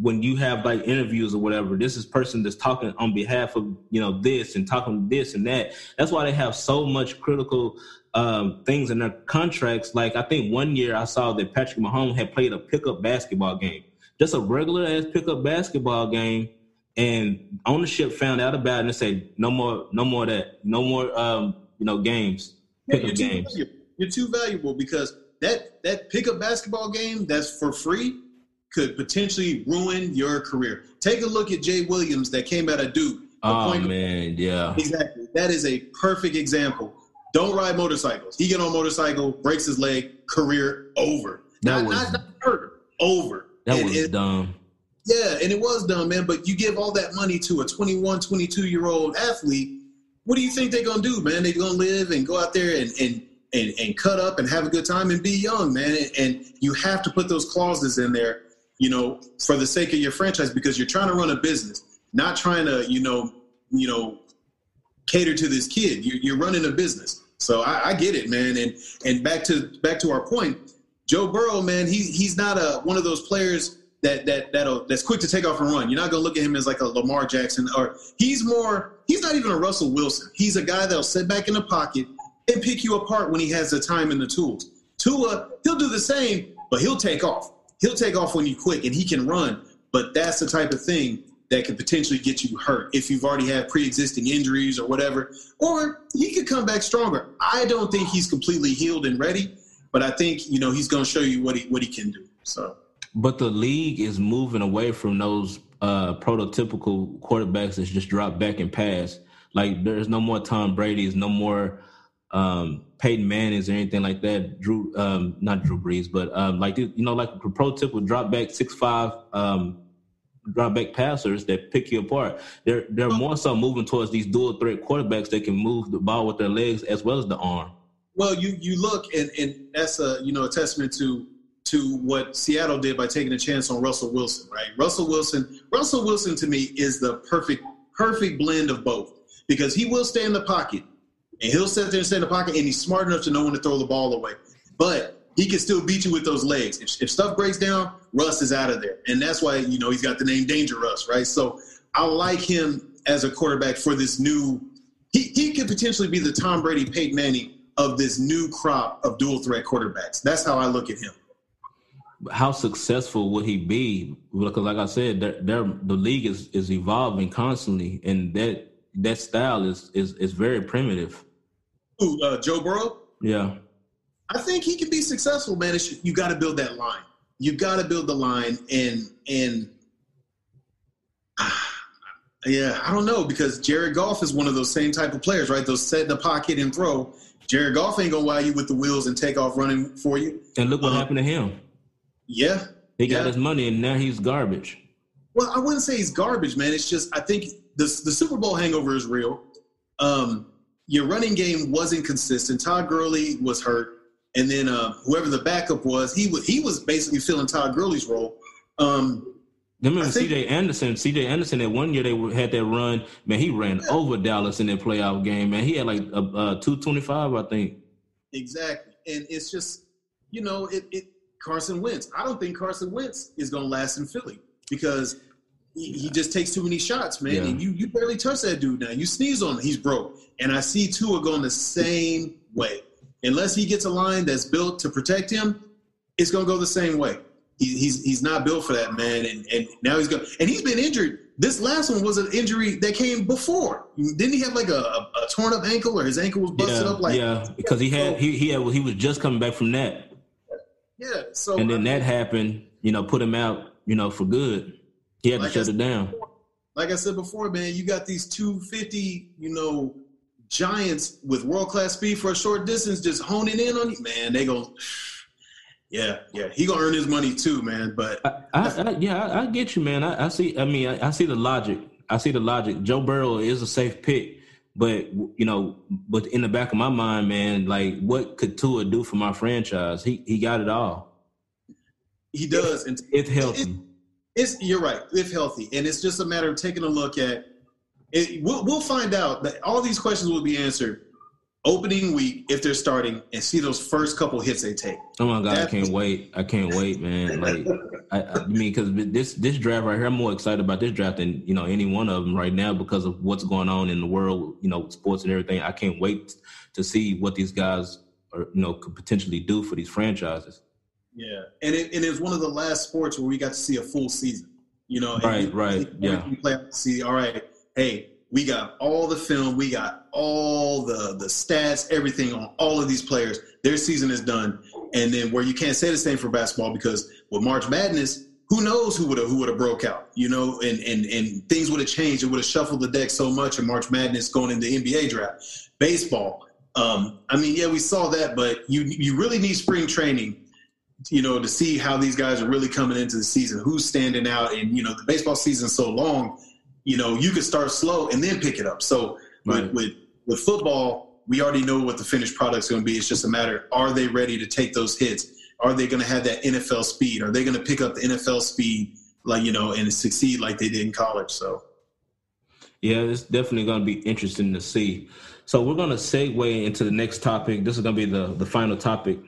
when you have like interviews or whatever. This is person that's talking on behalf of you know this and talking this and that. That's why they have so much critical um things in their contracts. Like i think one year i saw that patrick mahomes had played a pickup basketball game. Just a regular ass pickup basketball game. And ownership found out about it and said no more no more that. No more um you know games pickup
yeah,
games
you're too valuable because that that pickup basketball game that's for free could potentially ruin your career. Take a look at Jay Williams that came out of Duke.
Oh man, yeah,
exactly. That is a perfect example. Don't ride motorcycles. He get on motorcycle, breaks his leg, career over.
That not, was not,
not over.
That and was it, dumb.
Yeah, and it was dumb, man. But you give all that money to a 21, 22 year old athlete. What do you think they're gonna do, man? They're gonna live and go out there and, and and, and cut up and have a good time and be young, man. And, and you have to put those clauses in there, you know, for the sake of your franchise because you're trying to run a business, not trying to, you know, you know, cater to this kid. You're, you're running a business. So I, I, get it, man. And and back to back to our point, Joe Burrow, man, he he's not a one of those players that that that'll that's quick to take off and run. You're not gonna look at him as like a Lamar Jackson, or he's more. He's not even a Russell Wilson. He's a guy that'll sit back in the pocket and pick you apart when he has the time and the tools. Tua, he'll do the same, but he'll take off. He'll take off when you quick and he can run. But that's the type of thing that could potentially get you hurt if you've already had pre-existing injuries or whatever. Or he could come back stronger. I don't think he's completely healed and ready, but I think you know he's going to show you what he what he can do. So,
but the league is moving away from those uh, prototypical quarterbacks that just drop back and pass. Like there's no more Tom Brady's, no more um, Peyton Manning's or anything like that. Drew, um, not Drew Brees, but um, like you know, like a drop back six five um, drop back passers that pick you apart. They're they're more so moving towards these dual threat quarterbacks that can move the ball with their legs as well as the arm.
Well, you you look and and that's a you know a testament to to what Seattle did by taking a chance on Russell Wilson, right? Russell Wilson, Russell Wilson to me is the perfect perfect blend of both because he will stay in the pocket and he'll sit there and stay in the pocket, and he's smart enough to know when to throw the ball away. But he can still beat you with those legs. If, if stuff breaks down, Russ is out of there, and that's why you know he's got the name Danger Russ, right? So I like him as a quarterback for this new. He he could potentially be the Tom Brady, Peyton Manning of this new crop of dual threat quarterbacks. That's how I look at him.
How successful would he be? Because, like I said, they're, they're, the league is, is evolving constantly, and that that style is is is very primitive.
Who, uh, Joe Burrow?
Yeah.
I think he can be successful, man. It's, you got to build that line. You got to build the line, and and yeah, I don't know because Jared Goff is one of those same type of players, right? Those set in the pocket and throw. Jared Goff ain't gonna wow you with the wheels and take off running for you.
And look what um, happened to him.
Yeah,
he
got
yeah. his money, and now he's garbage.
Well, I wouldn't say he's garbage, man. It's just I think the the Super Bowl hangover is real. Um, your running game wasn't consistent. Todd Gurley was hurt, and then uh, whoever the backup was, he was he was basically filling Todd Gurley's role. Um,
Remember C.J. Anderson? C.J. Anderson that one year they had that run. Man, he ran yeah. over Dallas in that playoff game. Man, he had like a, a two twenty five, I think.
Exactly, and it's just you know it, it. Carson Wentz. I don't think Carson Wentz is going to last in Philly because he, he, just takes too many shots, man. Yeah. And you you barely touch that dude now. You sneeze on him, he's broke. And I see Tua going the same way. Unless he gets a line that's built to protect him, it's going to go the same way. He, he's he's not built for that, man. And and now he's going. And he's been injured. This last one was an injury that came before. Didn't he have like a, a, a torn up ankle or his ankle was busted
yeah,
up? Like
yeah, because he had he he had, he was just coming back from that.
Yeah. So
and then that happened. You know, put him out. You know, for good. He had like to shut it down.
Before, like I said before, man, you got these 250, you know, giants with world class speed for a short distance just honing in on you. Man, they go yeah, yeah, he gonna earn his money too, man. But
I, I, I yeah, I, I, get you, man. I, see. I mean, I, see the logic. I see the logic. Joe Burrow is a safe pick, but you know, but in the back of my mind, man, like what could Tua do for my franchise? He he got it all.
He does,
and it's healthy. It,
it's you're right, if healthy, and it's just a matter of taking a look at. It, we'll, we'll find out that all these questions will be answered opening week if they're starting and see those first couple hits they take.
Oh my god, That's- I can't wait! I can't wait, man. Like, I, I mean, because this this draft right here, I'm more excited about this draft than you know any one of them right now because of what's going on in the world, you know, sports and everything. I can't wait to see what these guys are, you know, could potentially do for these franchises.
Yeah, and it, and it's one of the last sports where we got to see a full season. You know,
right, right, yeah.
You play see, all right, hey, we got all the film, we got all the the stats, everything on all of these players. Their season is done, and then where you can't say the same for basketball because with March Madness, who knows who would have who would have broke out, you know, and and and things would have changed. It would have shuffled the deck so much in March Madness going into NBA draft. Baseball, um, I mean, yeah, we saw that, but you you really need spring training you know, to see how these guys are really coming into the season, who's standing out, and you know, the baseball season's so long you know, you could start slow and then pick it up. So right. with, with with football, we already know what the finished product's going to be. It's just a matter: are they ready to take those hits? Are they going to have that NFL speed? Are they going to pick up the NFL speed, like you know, and succeed like they did in college? So,
yeah, it's definitely going to be interesting to see. So we're going to segue into the next topic. This is going to be the the final topic.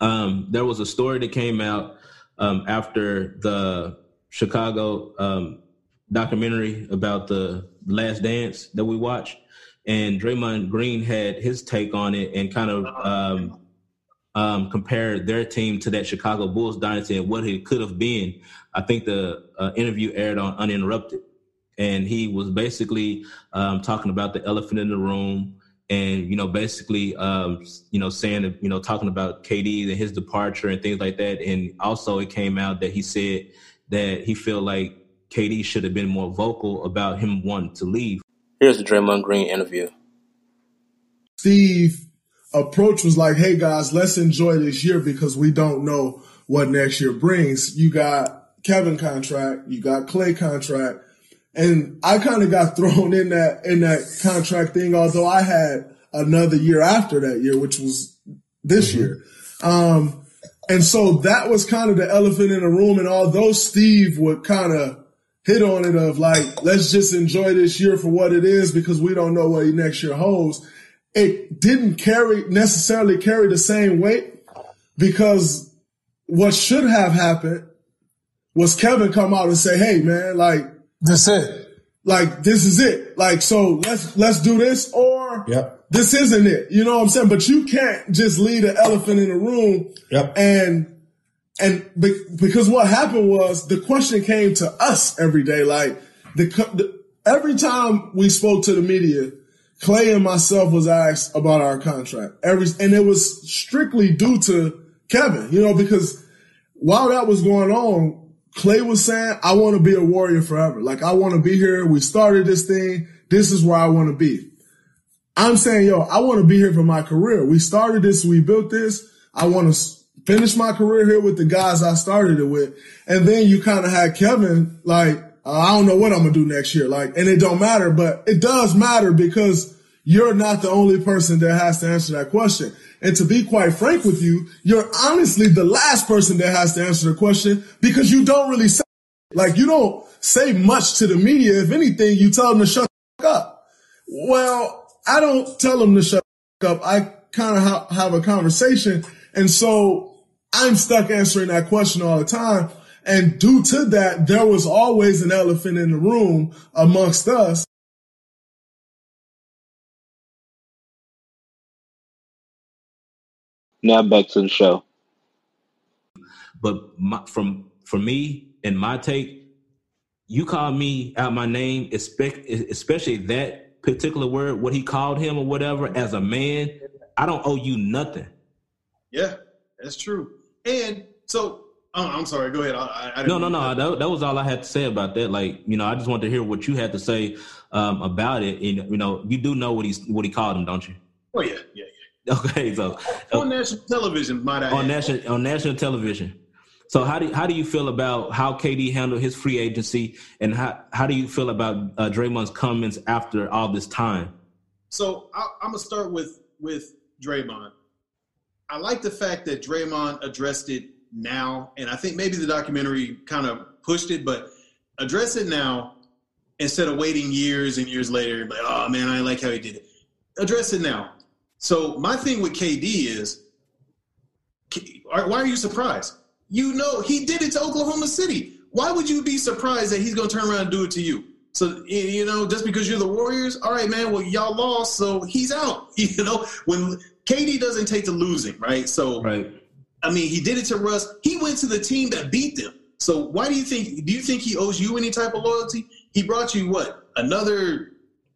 Um, there was a story that came out um, after the Chicago um, documentary about the Last Dance that we watched, and Draymond Green had his take on it and kind of um, um, compared their team to that Chicago Bulls dynasty and what it could have been. I think the uh, interview aired on Uninterrupted, and he was basically um, talking about the elephant in the room. And you know, basically, um, you know, saying you know, talking about KD and his departure and things like that. And also, it came out that he said that he felt like KD should have been more vocal about him wanting to leave.
Here's the Draymond Green interview.
Steve approach was like, "Hey guys, let's enjoy this year because we don't know what next year brings." You got Kevin contract, you got Klay contract, and I kind of got thrown in that in that contract thing. Although I had another year after that year, which was this mm-hmm. year. Um, and so that was kind of the elephant in the room. And although Steve would kind of hit on it of like, let's just enjoy this year for what it is because we don't know what next year holds. It didn't carry necessarily carry the same weight because what should have happened was Kevin come out and say, Hey man, like,
that's it.
Like, this is it. Like, so let's, let's do this or
yep.
this isn't it. You know what I'm saying? But you can't just leave the elephant in the room
yep.
and and be, because what happened was the question came to us every day. Like the, the, every time we spoke to the media, Klay and myself was asked about our contract. Every and it was strictly due to Kevin, you know, because while that was going on, Klay was saying, "I want to be a warrior forever. Like I want to be here. We started this thing. This is where I want to be." I'm saying, "Yo, I want to be here for my career. We started this. We built this. I want to." Finish my career here with the guys I started it with. And then you kind of had Kevin like, uh, I don't know what I'm going to do next year. Like, and it don't matter, but it does matter because you're not the only person that has to answer that question. And to be quite frank with you, you're honestly the last person that has to answer the question because you don't really Like you don't say much to the media. If anything, you tell them to shut up. Well, I don't tell them to shut up. I kind of ha- have a conversation. And so I'm stuck answering that question all the time. And due to that, there was always an elephant in the room amongst us.
Now back to the show. But my, from for me and my take, you call me out my name, especially that particular word, what he called him or whatever, as a man, I don't owe you nothing.
Yeah, that's true. And so, oh, I'm sorry. Go ahead. I,
I no, no, no. That, that, was all I had to say about that. Like, you know, I just wanted to hear what you had to say um, about it. And you know, you do know what he's what he called him, don't you?
Oh yeah, yeah,
yeah. Okay, so
on uh, national television, might I?
On national on national television. So how do how do you feel about how KD handled his free agency, and how how do you feel about uh, Draymond's comments after all this time?
So I, I'm gonna start with with Draymond. I like the fact that Draymond addressed it now, and I think maybe the documentary kind of pushed it, but address it now instead of waiting years and years later. Like, oh man, I like how he did it. Address it now. So my thing with KD is, why are you surprised? You know, he did it to Oklahoma City. Why would you be surprised that he's going to turn around and do it to you? So you know, just because you're the Warriors, all right, man. Well, y'all lost, so he's out. You know, when KD doesn't take the losing, right? So,
right.
I mean, he did it to Russ. He went to the team that beat them. So why do you think? Do you think he owes you any type of loyalty? He brought you what? Another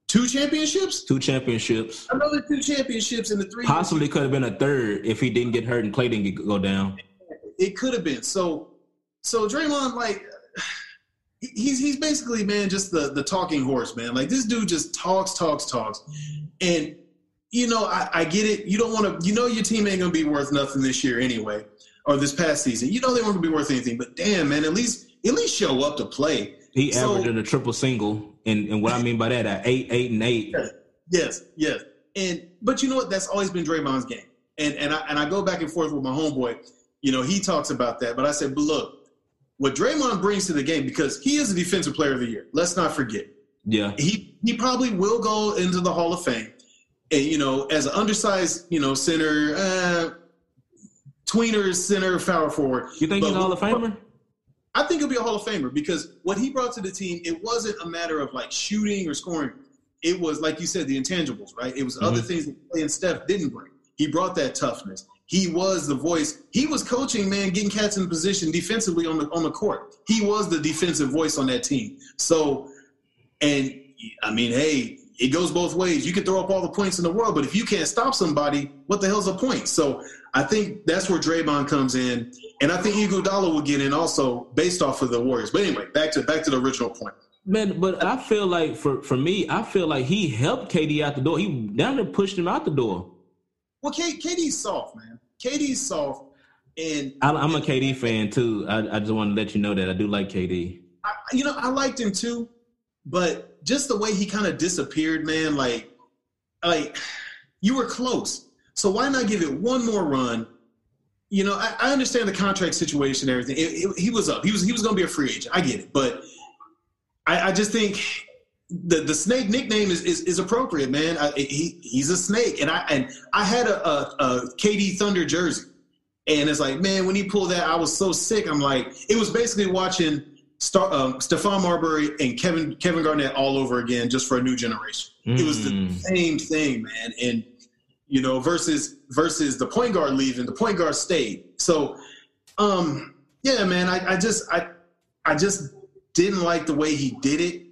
two championships?
Two championships.
Another two championships in the three.
Possibly could have been a third if he didn't get hurt and Klay didn't go down.
It could have been. So, so Draymond, like, he's he's basically man, just the the talking horse, man. Like this dude just talks, talks, talks, and you know, I, I get it. You don't want to. You know, your team ain't gonna be worth nothing this year anyway, or this past season. You know they weren't gonna be worth anything. But damn, man, at least at least show up to play.
He so, averaged a triple single, and and what I mean by that, at eight, eight, and eight.
Yes, yes, yes. And but you know what? That's always been Draymond's game. And and I and I go back and forth with my homeboy you know, he talks about that. But I said, but look, what Draymond brings to the game, because he is a defensive player of the year. Let's not forget.
Yeah.
He he probably will go into the Hall of Fame. And, you know, as an undersized, you know, center, uh, tweener, center, power forward.
You think but he's a Hall of Famer?
I think he'll be a Hall of Famer because what he brought to the team, it wasn't a matter of like shooting or scoring. It was, like you said, the intangibles, right? It was mm-hmm. other things that and Steph didn't bring. He brought that toughness he was the voice. He was coaching, man, getting cats in position defensively on the on the court. He was the defensive voice on that team. So, and I mean, hey, it goes both ways. You can throw up all the points in the world, but if you can't stop somebody, what the hell's the point? So I think that's where Draymond comes in, and I think Iguodala will get in also based off of the Warriors. But anyway, back to back to the original point.
Man, but I feel like for for me, I feel like he helped KD out the door. He down there pushed him out the door.
Well, K, KD's soft, man. KD's soft, and
I'm a KD fan too. I, I just want to let you know that I do like KD.
I, you know, I liked him too, but just the way he kind of disappeared, man. Like, like you were close, so why not give it one more run? You know, I, I understand the contract situation, and everything. It, it, he was up. He was he was going to be a free agent. I get it, but I, I just think the the snake nickname is is, is appropriate, man. I, he he's a snake, and I and I had a, a, a KD Thunder jersey, and it's like, man, when he pulled that, I was so sick. I'm like, it was basically watching Star, um, Stephon Marbury and Kevin Kevin Garnett all over again, just for a new generation. Mm. It was the mm. same thing, man, and you know, versus versus the point guard leaving, the point guard stayed. So, um, yeah, man, I, I just I I just didn't like the way he did it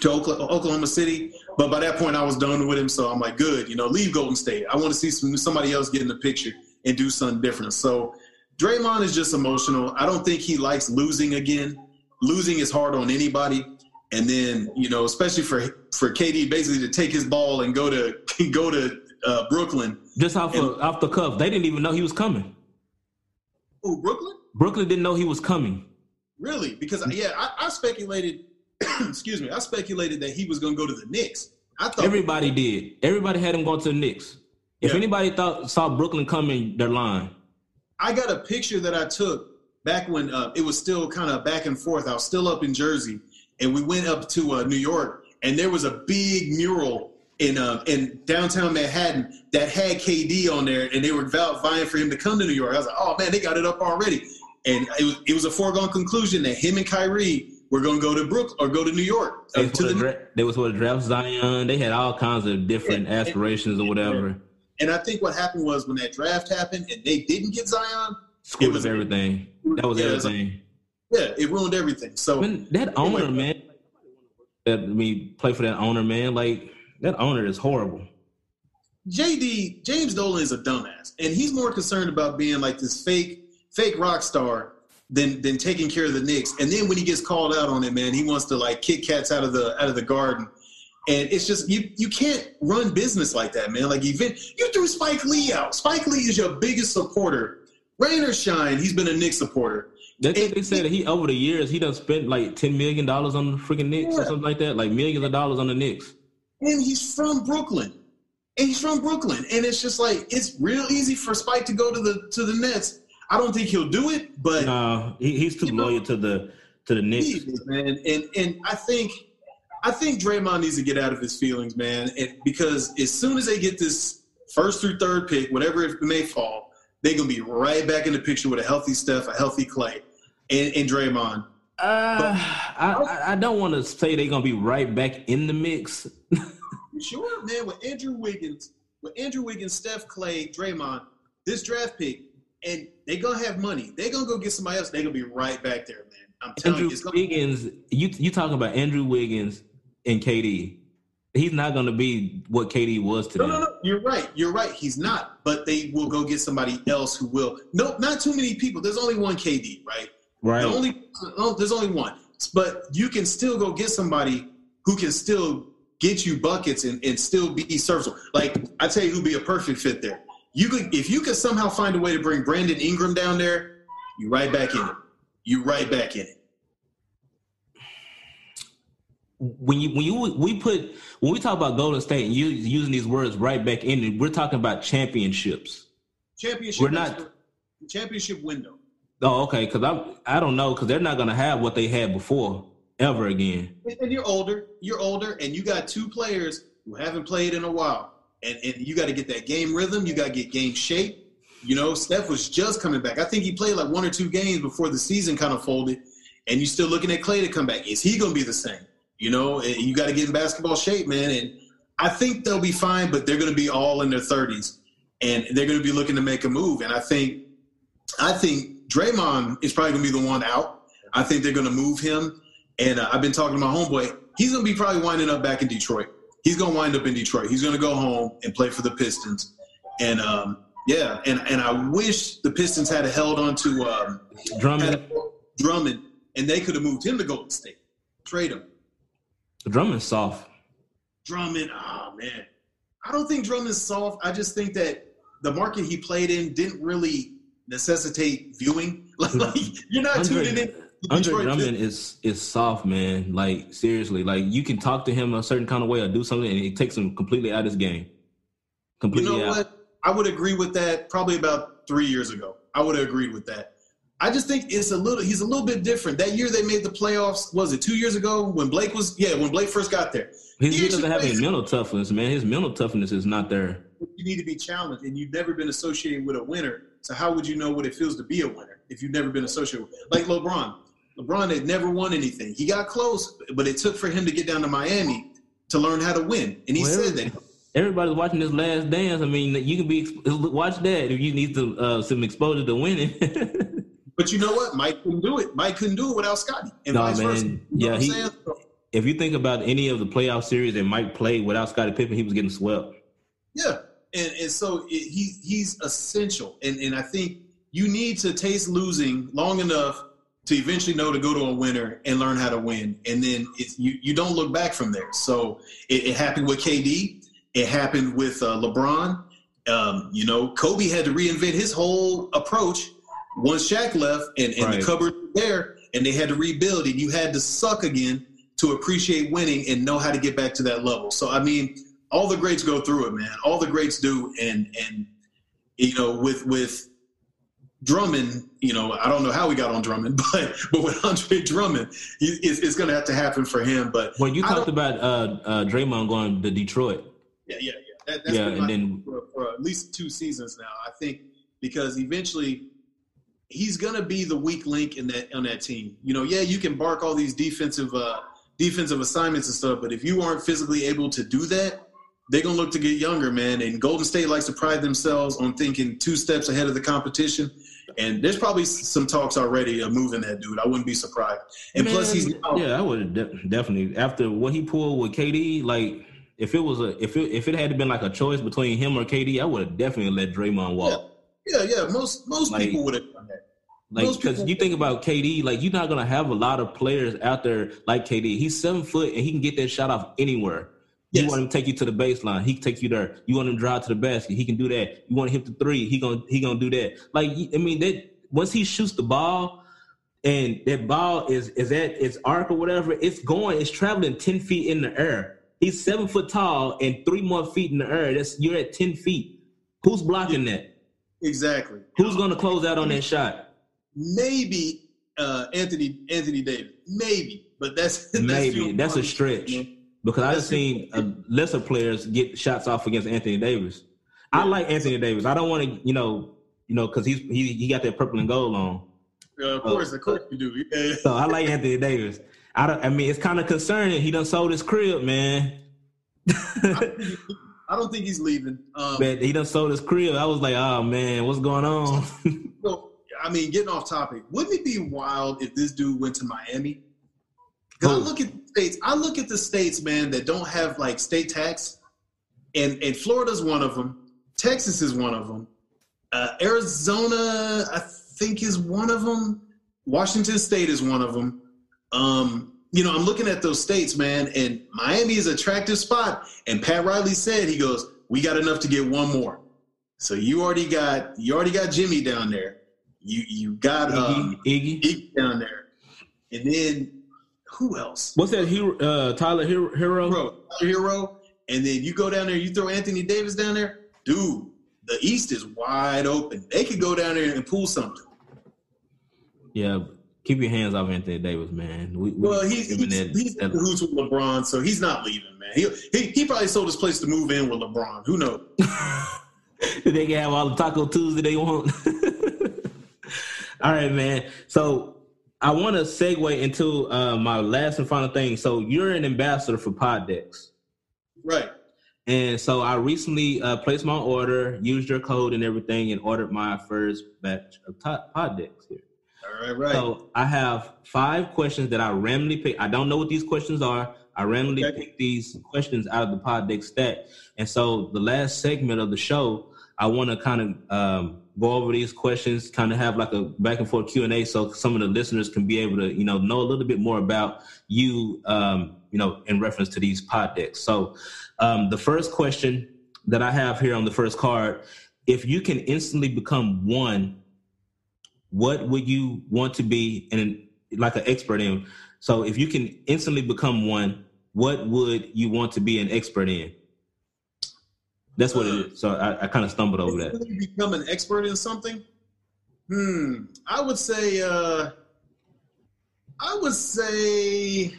to Oklahoma City. But by that point, I was done with him. So I'm like, good, you know, leave Golden State. I want to see some, somebody else get in the picture and do something different. So Draymond is just emotional. I don't think he likes losing again. Losing is hard on anybody. And then, you know, especially for for KD basically to take his ball and go to go to uh, Brooklyn.
Just off, and, of, off the cuff. They didn't even know he was coming.
Oh, Brooklyn?
Brooklyn didn't know he was coming.
Really? Because, yeah, I, I speculated – excuse me, I speculated that he was going to go to the Knicks. I thought
everybody did. Everybody had him going to the Knicks. If yeah. anybody thought saw Brooklyn coming, they're lying.
I got a picture that I took back when uh, it was still kind of back and forth. I was still up in Jersey, and we went up to uh, New York, and there was a big mural in uh, in downtown Manhattan that had KD on there, and they were vying for him to come to New York. I was like, oh man, they got it up already, and it was it was a foregone conclusion that him and Kyrie were going to go to Brooklyn or go to New York.
Uh, to the, dra- they was going to draft Zion. They had all kinds of different yeah, aspirations and, or whatever.
And I think what happened was when that draft happened and they didn't get Zion,
screwed was everything. That was yeah, everything.
yeah, it ruined everything. So
when that owner, man, that me play for that owner, man, like that owner is horrible.
JD James Dolan is a dumbass, and he's more concerned about being like this fake fake rock star than than taking care of the Knicks. And then when he gets called out on it, man, he wants to like kick cats out of the out of the garden. And it's just you you can't run business like that, man. Like even you threw Spike Lee out. Spike Lee is your biggest supporter. Rain or shine, he's been a Knicks supporter.
They, they said that he over the years he done spent like ten million dollars on the freaking Knicks yeah. or something like that, like millions of dollars on the Knicks.
And he's from Brooklyn. And he's from Brooklyn. And it's just like it's real easy for Spike to go to the to the Nets. I don't think he'll do it, but
no, he, he's too loyal know, to the to the Knicks.
Man. And and I think I think Draymond needs to get out of his feelings, man. And because as soon as they get this first through third pick, whatever it may fall, they're gonna be right back in the picture with a healthy Steph, a healthy Klay, and, and Draymond.
Uh, I, I don't want to say they're gonna be right back in the mix.
sure, man. With Andrew Wiggins, with Andrew Wiggins, Steph, Klay, Draymond, this draft pick, and they're gonna have money. They're gonna go get somebody else. They're gonna be right back there, man. I'm telling
Andrew
you,
gonna- Wiggins. You you talking about Andrew Wiggins and KD? He's not gonna be what KD was today.
No, no, no. You're right. You're right. He's not. But they will go get somebody else who will. No, not too many people. There's only one KD, right?
Right.
The only oh, there's only one, but you can still go get somebody who can still get you buckets and, and still be serviceable. Like I tell you, who'd be a perfect fit there. You could if you could somehow find a way to bring Brandon Ingram down there, you right back in it. You right back in it.
When you when you we put when we talk about Golden State and you using these words right back in it, we're talking about championships.
Championship. We're not championship window.
Oh, okay. Because I I don't know because they're not going to have what they had before ever again.
And you're older. You're older, and you got two players who haven't played in a while, and and you got to get that game rhythm. You got to get game shape. You know, Steph was just coming back. I think he played like one or two games before the season kind of folded, and you're still looking at Klay to come back. Is he going to be the same? You know, you got to get in basketball shape, man. And I think they'll be fine, but they're going to be all in their 30s, and they're going to be looking to make a move. And I think, I think Draymond is probably going to be the one out. I think they're going to move him. And uh, I've been talking to my homeboy. He's going to be probably winding up back in Detroit. He's going to wind up in Detroit. He's going to go home and play for the Pistons. And um, yeah, and and I wish the Pistons had held on to um,
Drummond.
Drummond, and they could have moved him to Golden State, trade him.
Drummond's soft.
Drummond, oh man, I don't think Drummond's soft. I just think that the market he played in didn't really necessitate viewing. Like, like you're not Andre, tuning in.
Andre Drummond is is soft, man. Like seriously, like you can talk to him a certain kind of way or do something, and it takes him completely out of his game. Completely you know out. what?
I would agree with that. Probably about three years ago, I would have agreed with that. I just think it's a little. He's a little bit different. That year they made the playoffs. Was it two years ago when Blake was? Yeah, when Blake first got there.
he, he doesn't have any mental toughness, man. His mental toughness is not there.
You need to be challenged, and you've never been associated with a winner. So how would you know what it feels to be a winner if you've never been associated with? Like LeBron. LeBron had never won anything. He got close, but it took for him to get down to Miami to learn how to win, and he well, said that.
Everybody's watching this last dance. I mean, you can be watch that if you need to, uh, some exposure to winning.
but you know what? Mike couldn't do it. Mike couldn't do it without Scottie.
And no, man. Versa. yeah, he, if you think about any of the playoff series that Mike played without Scottie Pippen, he was getting swept.
Yeah, and and so it, he he's essential, and and I think you need to taste losing long enough to eventually know to go to a winner and learn how to win, and then it's you you don't look back from there. So it, it happened with KD, it happened with uh, LeBron. Um, you know, Kobe had to reinvent his whole approach once Shaq left, and, and right. the cupboard there, and they had to rebuild, and you had to suck again to appreciate winning and know how to get back to that level. So I mean all the greats go through it, man. All the greats do, and and you know, with with Drummond, you know, I don't know how we got on Drummond, but but with Andre Drummond, he, it's, it's going to have to happen for him. But
when you talked about uh, uh, Draymond going to Detroit,
yeah, yeah, yeah, that, that's
yeah, and then
for, for at least two seasons now. I think because eventually he's going to be the weak link in that on that team. You know, yeah, you can bark all these defensive uh, defensive assignments and stuff, but if you aren't physically able to do that, they're gonna look to get younger, man. And Golden State likes to pride themselves on thinking two steps ahead of the competition. And there's probably some talks already of moving that dude. I wouldn't be surprised. And man, plus, he's
now, yeah, I would de- definitely after what he pulled with KD. Like, if it was a if it if it had been like a choice between him or KD, I would have definitely let Draymond walk.
Yeah, yeah. yeah. Most most like, people would have done that.
Like, because you think about KD, like you're not gonna have a lot of players out there like KD. He's seven foot and he can get that shot off anywhere. Yes. You want him to take you to the baseline, he can take you there. You want him to drive to the basket, he can do that. You want him to three, he gonna he gonna do that. Like I mean, that once he shoots the ball, and that ball is is at its arc or whatever, it's going, it's traveling ten feet in the air. He's seven foot tall and three more feet in the air. That's you're at ten feet. Who's blocking yeah. that?
Exactly.
Who's going to close out on that shot?
Maybe uh, Anthony Anthony Davis. Maybe, but that's,
that's maybe that's a stretch because I've seen uh, lesser players get shots off against Anthony Davis. I like Anthony Davis. I don't want to, you know, you know, because he's he, he got that purple and gold on.
Uh, of course, of course you do. Yeah.
So I like Anthony Davis. I don't. I mean, it's kind of concerning. He done sold his crib, man.
I don't think he's leaving. Um,
man, he done sold his crib. I was like, oh man, what's going on?
so, I mean, getting off topic, wouldn't it be wild if this dude went to Miami? Because I look at the states, I look at the states, man, that don't have like state tax, and and Florida's one of them. Texas is one of them. Uh, Arizona, I think, is one of them. Washington State is one of them. Um, you know, I'm looking at those states, man, and Miami is an attractive spot. And Pat Riley said, he goes, "We got enough to get one more." So you already got you already got Jimmy down there. You you got um, Iggy, Iggy down there, and then who else?
What's that? Herro, uh, Tyler Herro
hero Herro, and then you go down there. You throw Anthony Davis down there, dude. The East is wide open. They could go down there and pull something.
Yeah, keep your hands off Anthony Davis, man. We,
well, he's he's, that, he's that, who's with LeBron, so he's not leaving, man. He, he he probably sold his place to move in with LeBron. Who knows?
they can have all the Taco Tuesday they want. all right, man. So I want to segue into uh, my last and final thing. So you're an ambassador for Poddex,
right?
And so I recently uh, placed my order, used your code and everything, and ordered my first batch of Poddex here.
All right, right.
So I have five questions that I randomly pick. I don't know what these questions are. I randomly okay. pick these questions out of the pod deck stack. And so the last segment of the show, I want to kind of um, go over these questions, kind of have like a back and forth Q and A, so some of the listeners can be able to, you know, know a little bit more about you, um, you know, in reference to these pod decks. So um, the first question that I have here on the first card: If you can instantly become one what would you want to be in like an expert in? So if you can instantly become one, what would you want to be an expert in? That's what it is. So I, I kind of stumbled over that.
Become an expert in something? Hmm. I would say. uh I would say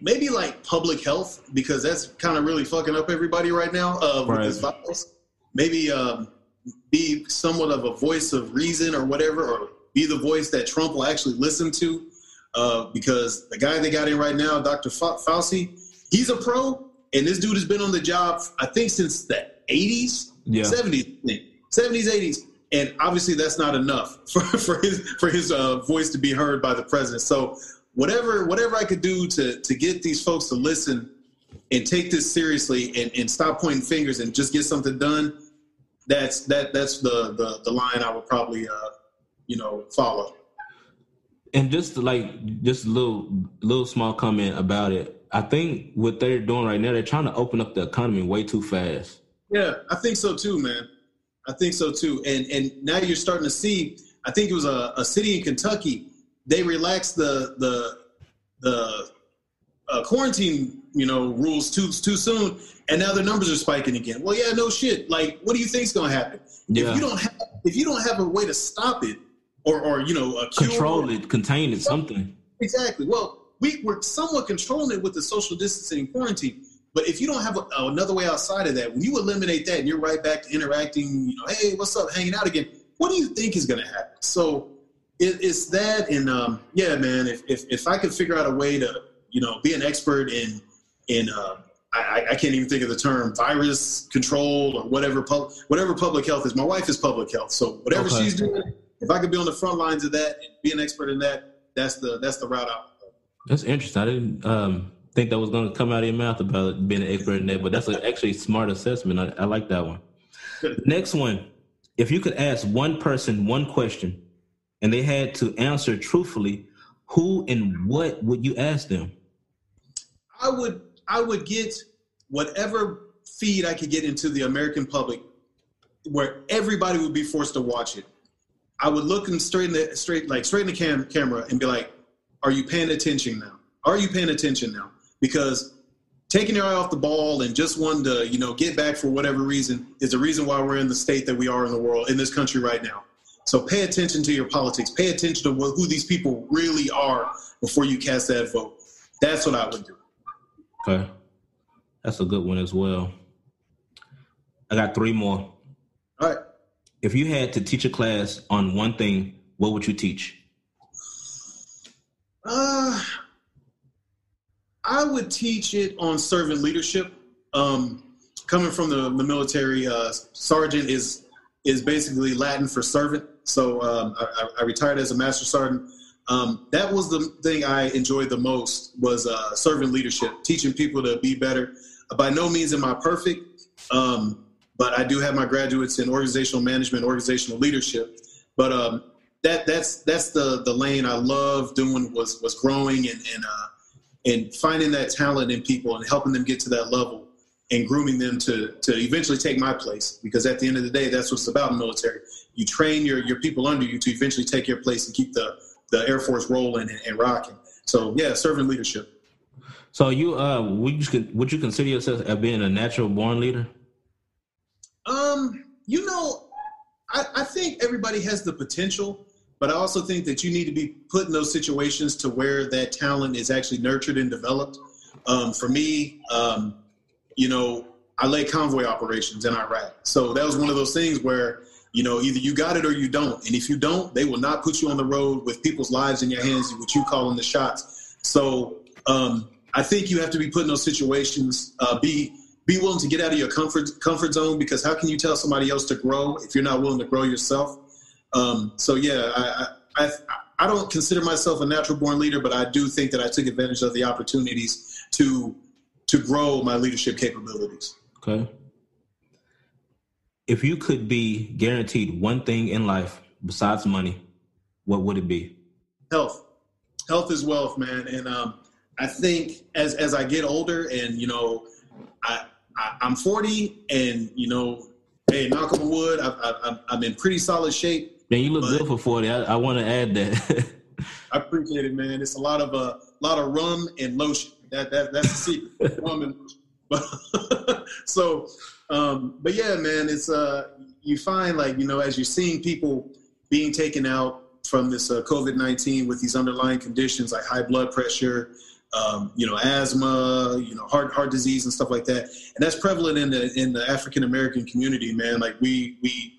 maybe like public health because that's kind of really fucking up everybody right now uh, with this virus. Maybe um, be somewhat of a voice of reason or whatever, or be the voice that Trump will actually listen to. Uh, because the guy they got in right now, Dr. Fauci, he's a pro, and this dude has been on the job, I think, since the 80s, yeah. 70s, 70s, 80s. And obviously, that's not enough for, for his for his uh, voice to be heard by the president. So, whatever whatever I could do to to get these folks to listen and take this seriously and, and stop pointing fingers and just get something done, that's that that's the the, the line I would probably uh, you know follow.
And just like just a little little small comment about it. I think what they're doing right now, they're trying to open up the economy way too fast.
Yeah, I think so too, man. I think so too. And and now you're starting to see. I think it was a, a city in Kentucky. They relaxed the the the uh, quarantine you know rules too too soon, and now their numbers are spiking again. Well, yeah, no shit. Like, what do you think's going to happen
Yeah.
if you don't have if you don't have a way to stop it or or you know
Control it, contain it, something.
Exactly. Well, we, we're somewhat controlling it with the social distancing and quarantine. But if you don't have a, another way outside of that, when you eliminate that and you're right back to interacting, you know, hey, what's up, hanging out again, what do you think is going to happen? So it, it's that. And um, yeah, man, if, if, if I could figure out a way to, you know, be an expert in, in uh, I, I can't even think of the term virus control or whatever, pub, whatever public health is. My wife is public health. So whatever
Okay.
she's doing, if I could be on the front lines of that and be an expert in that, that's the, that's the route out.
That's interesting. I didn't um, think that was going to come out of your mouth about being an expert in that, but that's a, actually a smart assessment. I, I like that one. Next one. If you could ask one person one question and they had to answer truthfully, who and what would you ask them?
I would I would get whatever feed I could get into the American public, where everybody would be forced to watch it. I would look them straight in the straight like straight in the cam- camera and be like, "Are you paying attention now? Are you paying attention now?" Because taking your eye off the ball and just wanting to you know get back for whatever reason is the reason why we're in the state that we are in the world in this country right now. So pay attention to your politics. Pay attention to what, who these people really are before you cast that vote. That's what I would do.
Okay. That's a good one as well. I got three more.
All right.
If you had to teach a class on one thing, what would you teach?
Uh, I would teach it on servant leadership. Um, coming from the, the military, uh, sergeant is is basically Latin for servant. So um, I, I- I retired as a master sergeant. Um, that was the thing I enjoyed the most was uh, leadership, teaching people to be better. By no means am I perfect, um, but I do have my graduates in organizational management, organizational leadership. But um, that that's that's the the lane I love doing was was growing and and uh, and finding that talent in people and helping them get to that level and grooming them to to eventually take my place because at the end of the day that's what it's about in military you train your your people under you to eventually take your place and keep the the air force rolling and, and rocking so yeah servant leadership
So you uh would you would you consider yourself as being a natural born leader?
Um, you know, I, I think everybody has the potential, but I also think that you need to be put in those situations to where that talent is actually nurtured and developed. Um, for me, um, you know, I led convoy operations in Iraq. So that was one of those things where, you know, either you got it or you don't. And if you don't, they will not put you on the road with people's lives in your hands, and what you calling the shots. So um, I think you have to be put in those situations, uh, be be willing to get out of your comfort comfort zone because how can you tell somebody else to grow if you're not willing to grow yourself? Um, so yeah, I, I I I don't consider myself a natural born leader, but I do think that I took advantage of the opportunities to to grow my leadership capabilities.
Okay. If you could be guaranteed one thing in life besides money, what would it be?
Health, health is wealth, man, and um, I think as as I get older, and you know, I, I I'm 40, and you know, hey, knock on wood, I, I, I'm- I'm in pretty solid shape.
Man, you look good for 40. I, I want to add that.
I appreciate it, man. It's a lot of a uh, lot of rum and lotion. That that that's the secret. rum and lotion. But, so, um, but yeah, man, it's uh, you find like you know as you're seeing people being taken out from this uh, COVID nineteen with these underlying conditions like high blood pressure, um, you know, asthma, you know, heart heart disease and stuff like that, and that's prevalent in the in the African American community, man. Like we we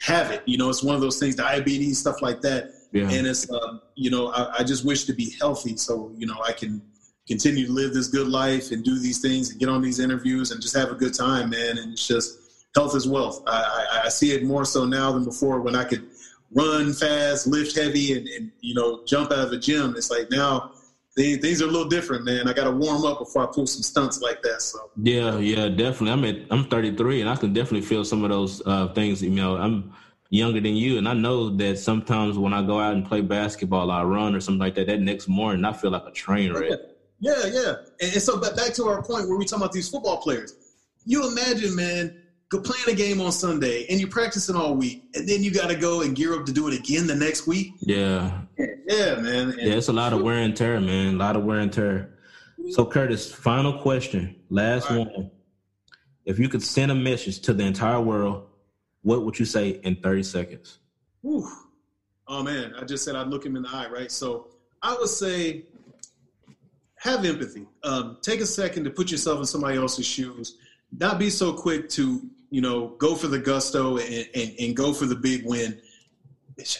have it. You know, it's one of those things, diabetes, stuff like that
yeah.
and it's um, you know I, I just wish to be healthy so you know i can continue to live this good life and do these things and get on these interviews and just have a good time man and it's just health is wealth i, I, I see it more so now than before when i could run fast lift heavy and, and you know jump out of a gym it's like now things, are a little different man i got to warm up before i pull some stunts like that so
Yeah, yeah, definitely. I'm at I'm 33, and I can definitely feel some of those uh, things. You know, I'm younger than you, and I know that sometimes when I go out and play basketball, I run or something like that. That next morning, I feel like a train wreck.
Yeah, yeah. And, and so, but back to our point where we talking about these football players. You imagine, man, go playing a game on Sunday and you're practicing all week, and then you got to go and gear up to do it again the next week.
Yeah,
Yeah, man. And,
yeah, it's a lot of wear and tear, man. A lot of wear and tear. So, Curtis, final question, last right. one. If you could send a message to the entire world, what would you say in 30 seconds?
Whew. Oh man, I just said I'd look him in the eye, right? So I would say have empathy. Um, take a second to put yourself in somebody else's shoes. Not be so quick to, you know, go for the gusto and, and, and go for the big win.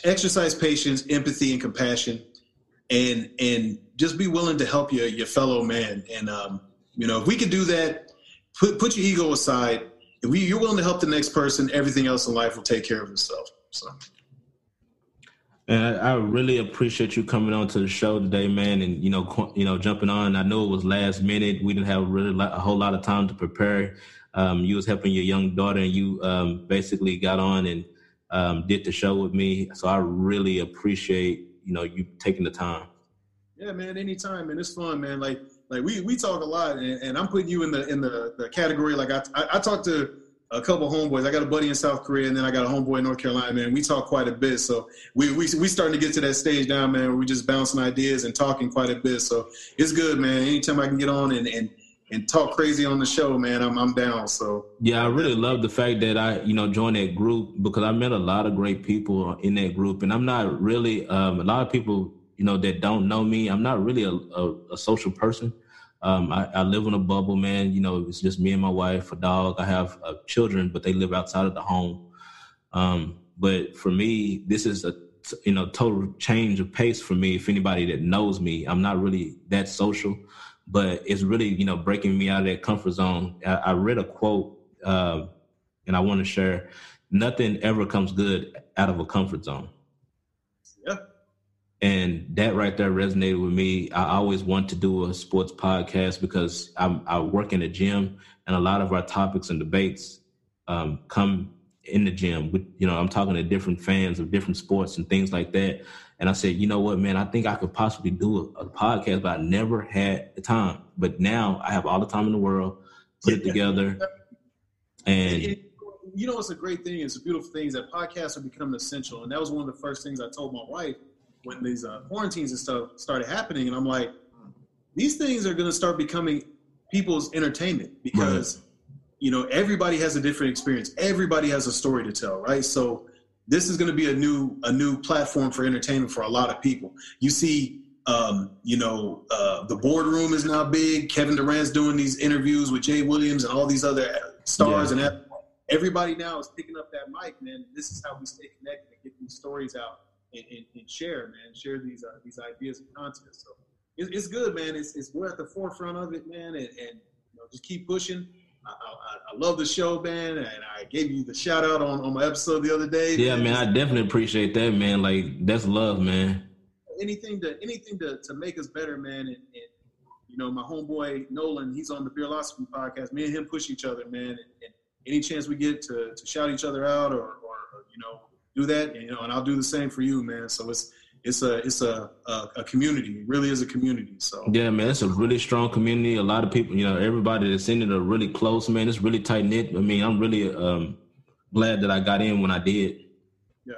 Exercise patience, empathy, and compassion, and and just be willing to help your your fellow man. And um, you know, if we could do that, put put your ego aside. If we, you're willing to help the next person, everything else in life will take care of itself. So.
And I, I, really appreciate you coming on to the show today, man, and you know, you know, jumping on. I know it was last minute. We didn't have really a whole lot of time to prepare. Um, you was helping your young daughter, and you um, basically got on and um, did the show with me. So I really appreciate you know you taking the time.
Yeah, man. Anytime, man. It's fun, man. Like like we we talk a lot, and, and I'm putting you in the in the, the category. Like I I, I talk to a couple homeboys. I got a buddy in South Korea, and then I got a homeboy in North Carolina. Man, we talk quite a bit. So we we we starting to get to that stage now, man. Where we just bouncing ideas and talking quite a bit. So it's good, man. Anytime I can get on and and and talk crazy on the show, man, I'm I'm down. So
yeah, I really love the fact that I you know joined that group because I met a lot of great people in that group, and I'm not really um, a lot of people you know that don't know me. I'm not really a, a, a social person. Um, I, I, live in a bubble, man. You know, it's just me and my wife, a dog. I have uh, children, but they live outside of the home. Um, but for me, this is a you know total change of pace for me. If anybody that knows me, I'm not really that social, but it's really you know breaking me out of that comfort zone. I, I read a quote, uh, and I want to share: "Nothing ever comes good out of a comfort zone." And that right there resonated with me. I always want to do a sports podcast because I'm, i work in a gym, and a lot of our topics and debates um, come in the gym. With you know, I'm talking to different fans of different sports and things like that. And I said, you know what, man, I think I could possibly do a, a podcast, but I never had the time. But now I have all the time in the world, put it together, and.
you know, it's a great thing. It's a beautiful thing is that podcasts are becoming essential, and that was one of the first things I told my wife when these uh, quarantines and stuff started happening, and I'm like, these things are going to start becoming people's entertainment because right. you know everybody has a different experience, everybody has a story to tell, right? So this is going to be a new a new platform for entertainment for a lot of people. You see. Um, you know, uh, the boardroom is now big. Kevin Durant's doing these interviews with Jay Williams and all these other stars, yeah. and everybody now is picking up that mic. Man, this is how we stay connected and get these stories out and, and, and share, man, share these uh, these ideas and content. So it's, it's good, man. It's, it's we're at the forefront of it, man, and, and you know, just keep pushing. I, I, I, love the show, man, and I gave you the shout out on, on my episode the other day.
Yeah, man, I definitely appreciate that, man. Like that's love, man.
Anything to anything to, to make us better, man. And, and you know, my homeboy Nolan, he's on the Beerlosophy podcast. Me and him push each other, man. And, and any chance we get to, to shout each other out or, or, or you know do that, you know, and I'll do the same for you, man. So it's it's a it's a, a, a community. It really is a community. So
yeah, man, it's a really strong community. A lot of people, you know, everybody that's in it are really close, man. It's really tight knit. I mean, I'm really um, glad that I got in when I did.
Yeah.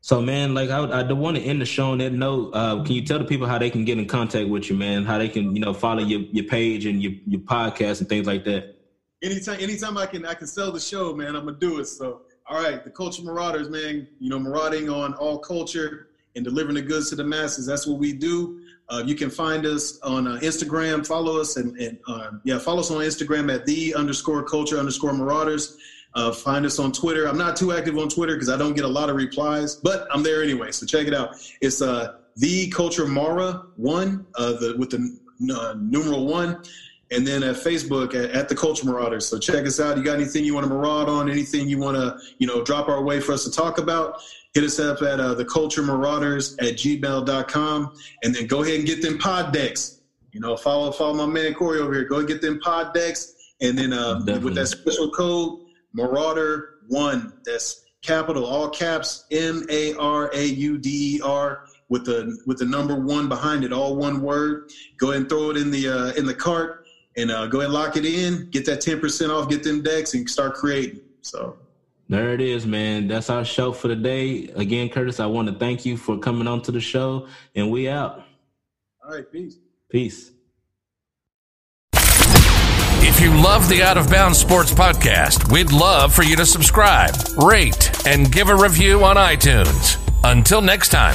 So man, like I, I want to end the show on that note. Uh, can you tell the people how they can get in contact with you, man? How they can, you know, follow your, your page and your, your podcast and things like that.
Anytime, anytime I can, I can sell the show, man. I'm gonna do it. So all right, the Culture Marauders, man, you know, marauding on all culture and delivering the goods to the masses. That's what we do. Uh, you can find us on uh, Instagram. Follow us and, and uh, yeah, follow us on Instagram at the underscore culture underscore marauders. Uh, find us on Twitter. I'm not too active on Twitter because I don't get a lot of replies, but I'm there anyway. So check it out. It's uh, the culture Mara one uh, the with the numeral one and then at Facebook at, at, the Culture Marauders. So check us out. You got anything you want to maraud on? Anything you want to you know drop our way for us to talk about? Hit us up at uh, the Culture Marauders at gmail.com. and then go ahead and get them pod decks. You know, follow follow my man Corey over here. Go and get them pod decks, and then uh, with that special code Marauder One. That's capital all caps M A R A U D E R with the with the number one behind it, all one word. Go ahead and throw it in the uh, in the cart and uh, go ahead and lock it in, get that 10% off, get them decks, and start creating. So
there it is, man. That's our show for the day. Again, Curtis, I want to thank you for coming on to the show, and we out.
All right, peace.
Peace.
If you love the Out of Bounds Sports Podcast, we'd love for you to subscribe, rate, and give a review on iTunes. Until next time.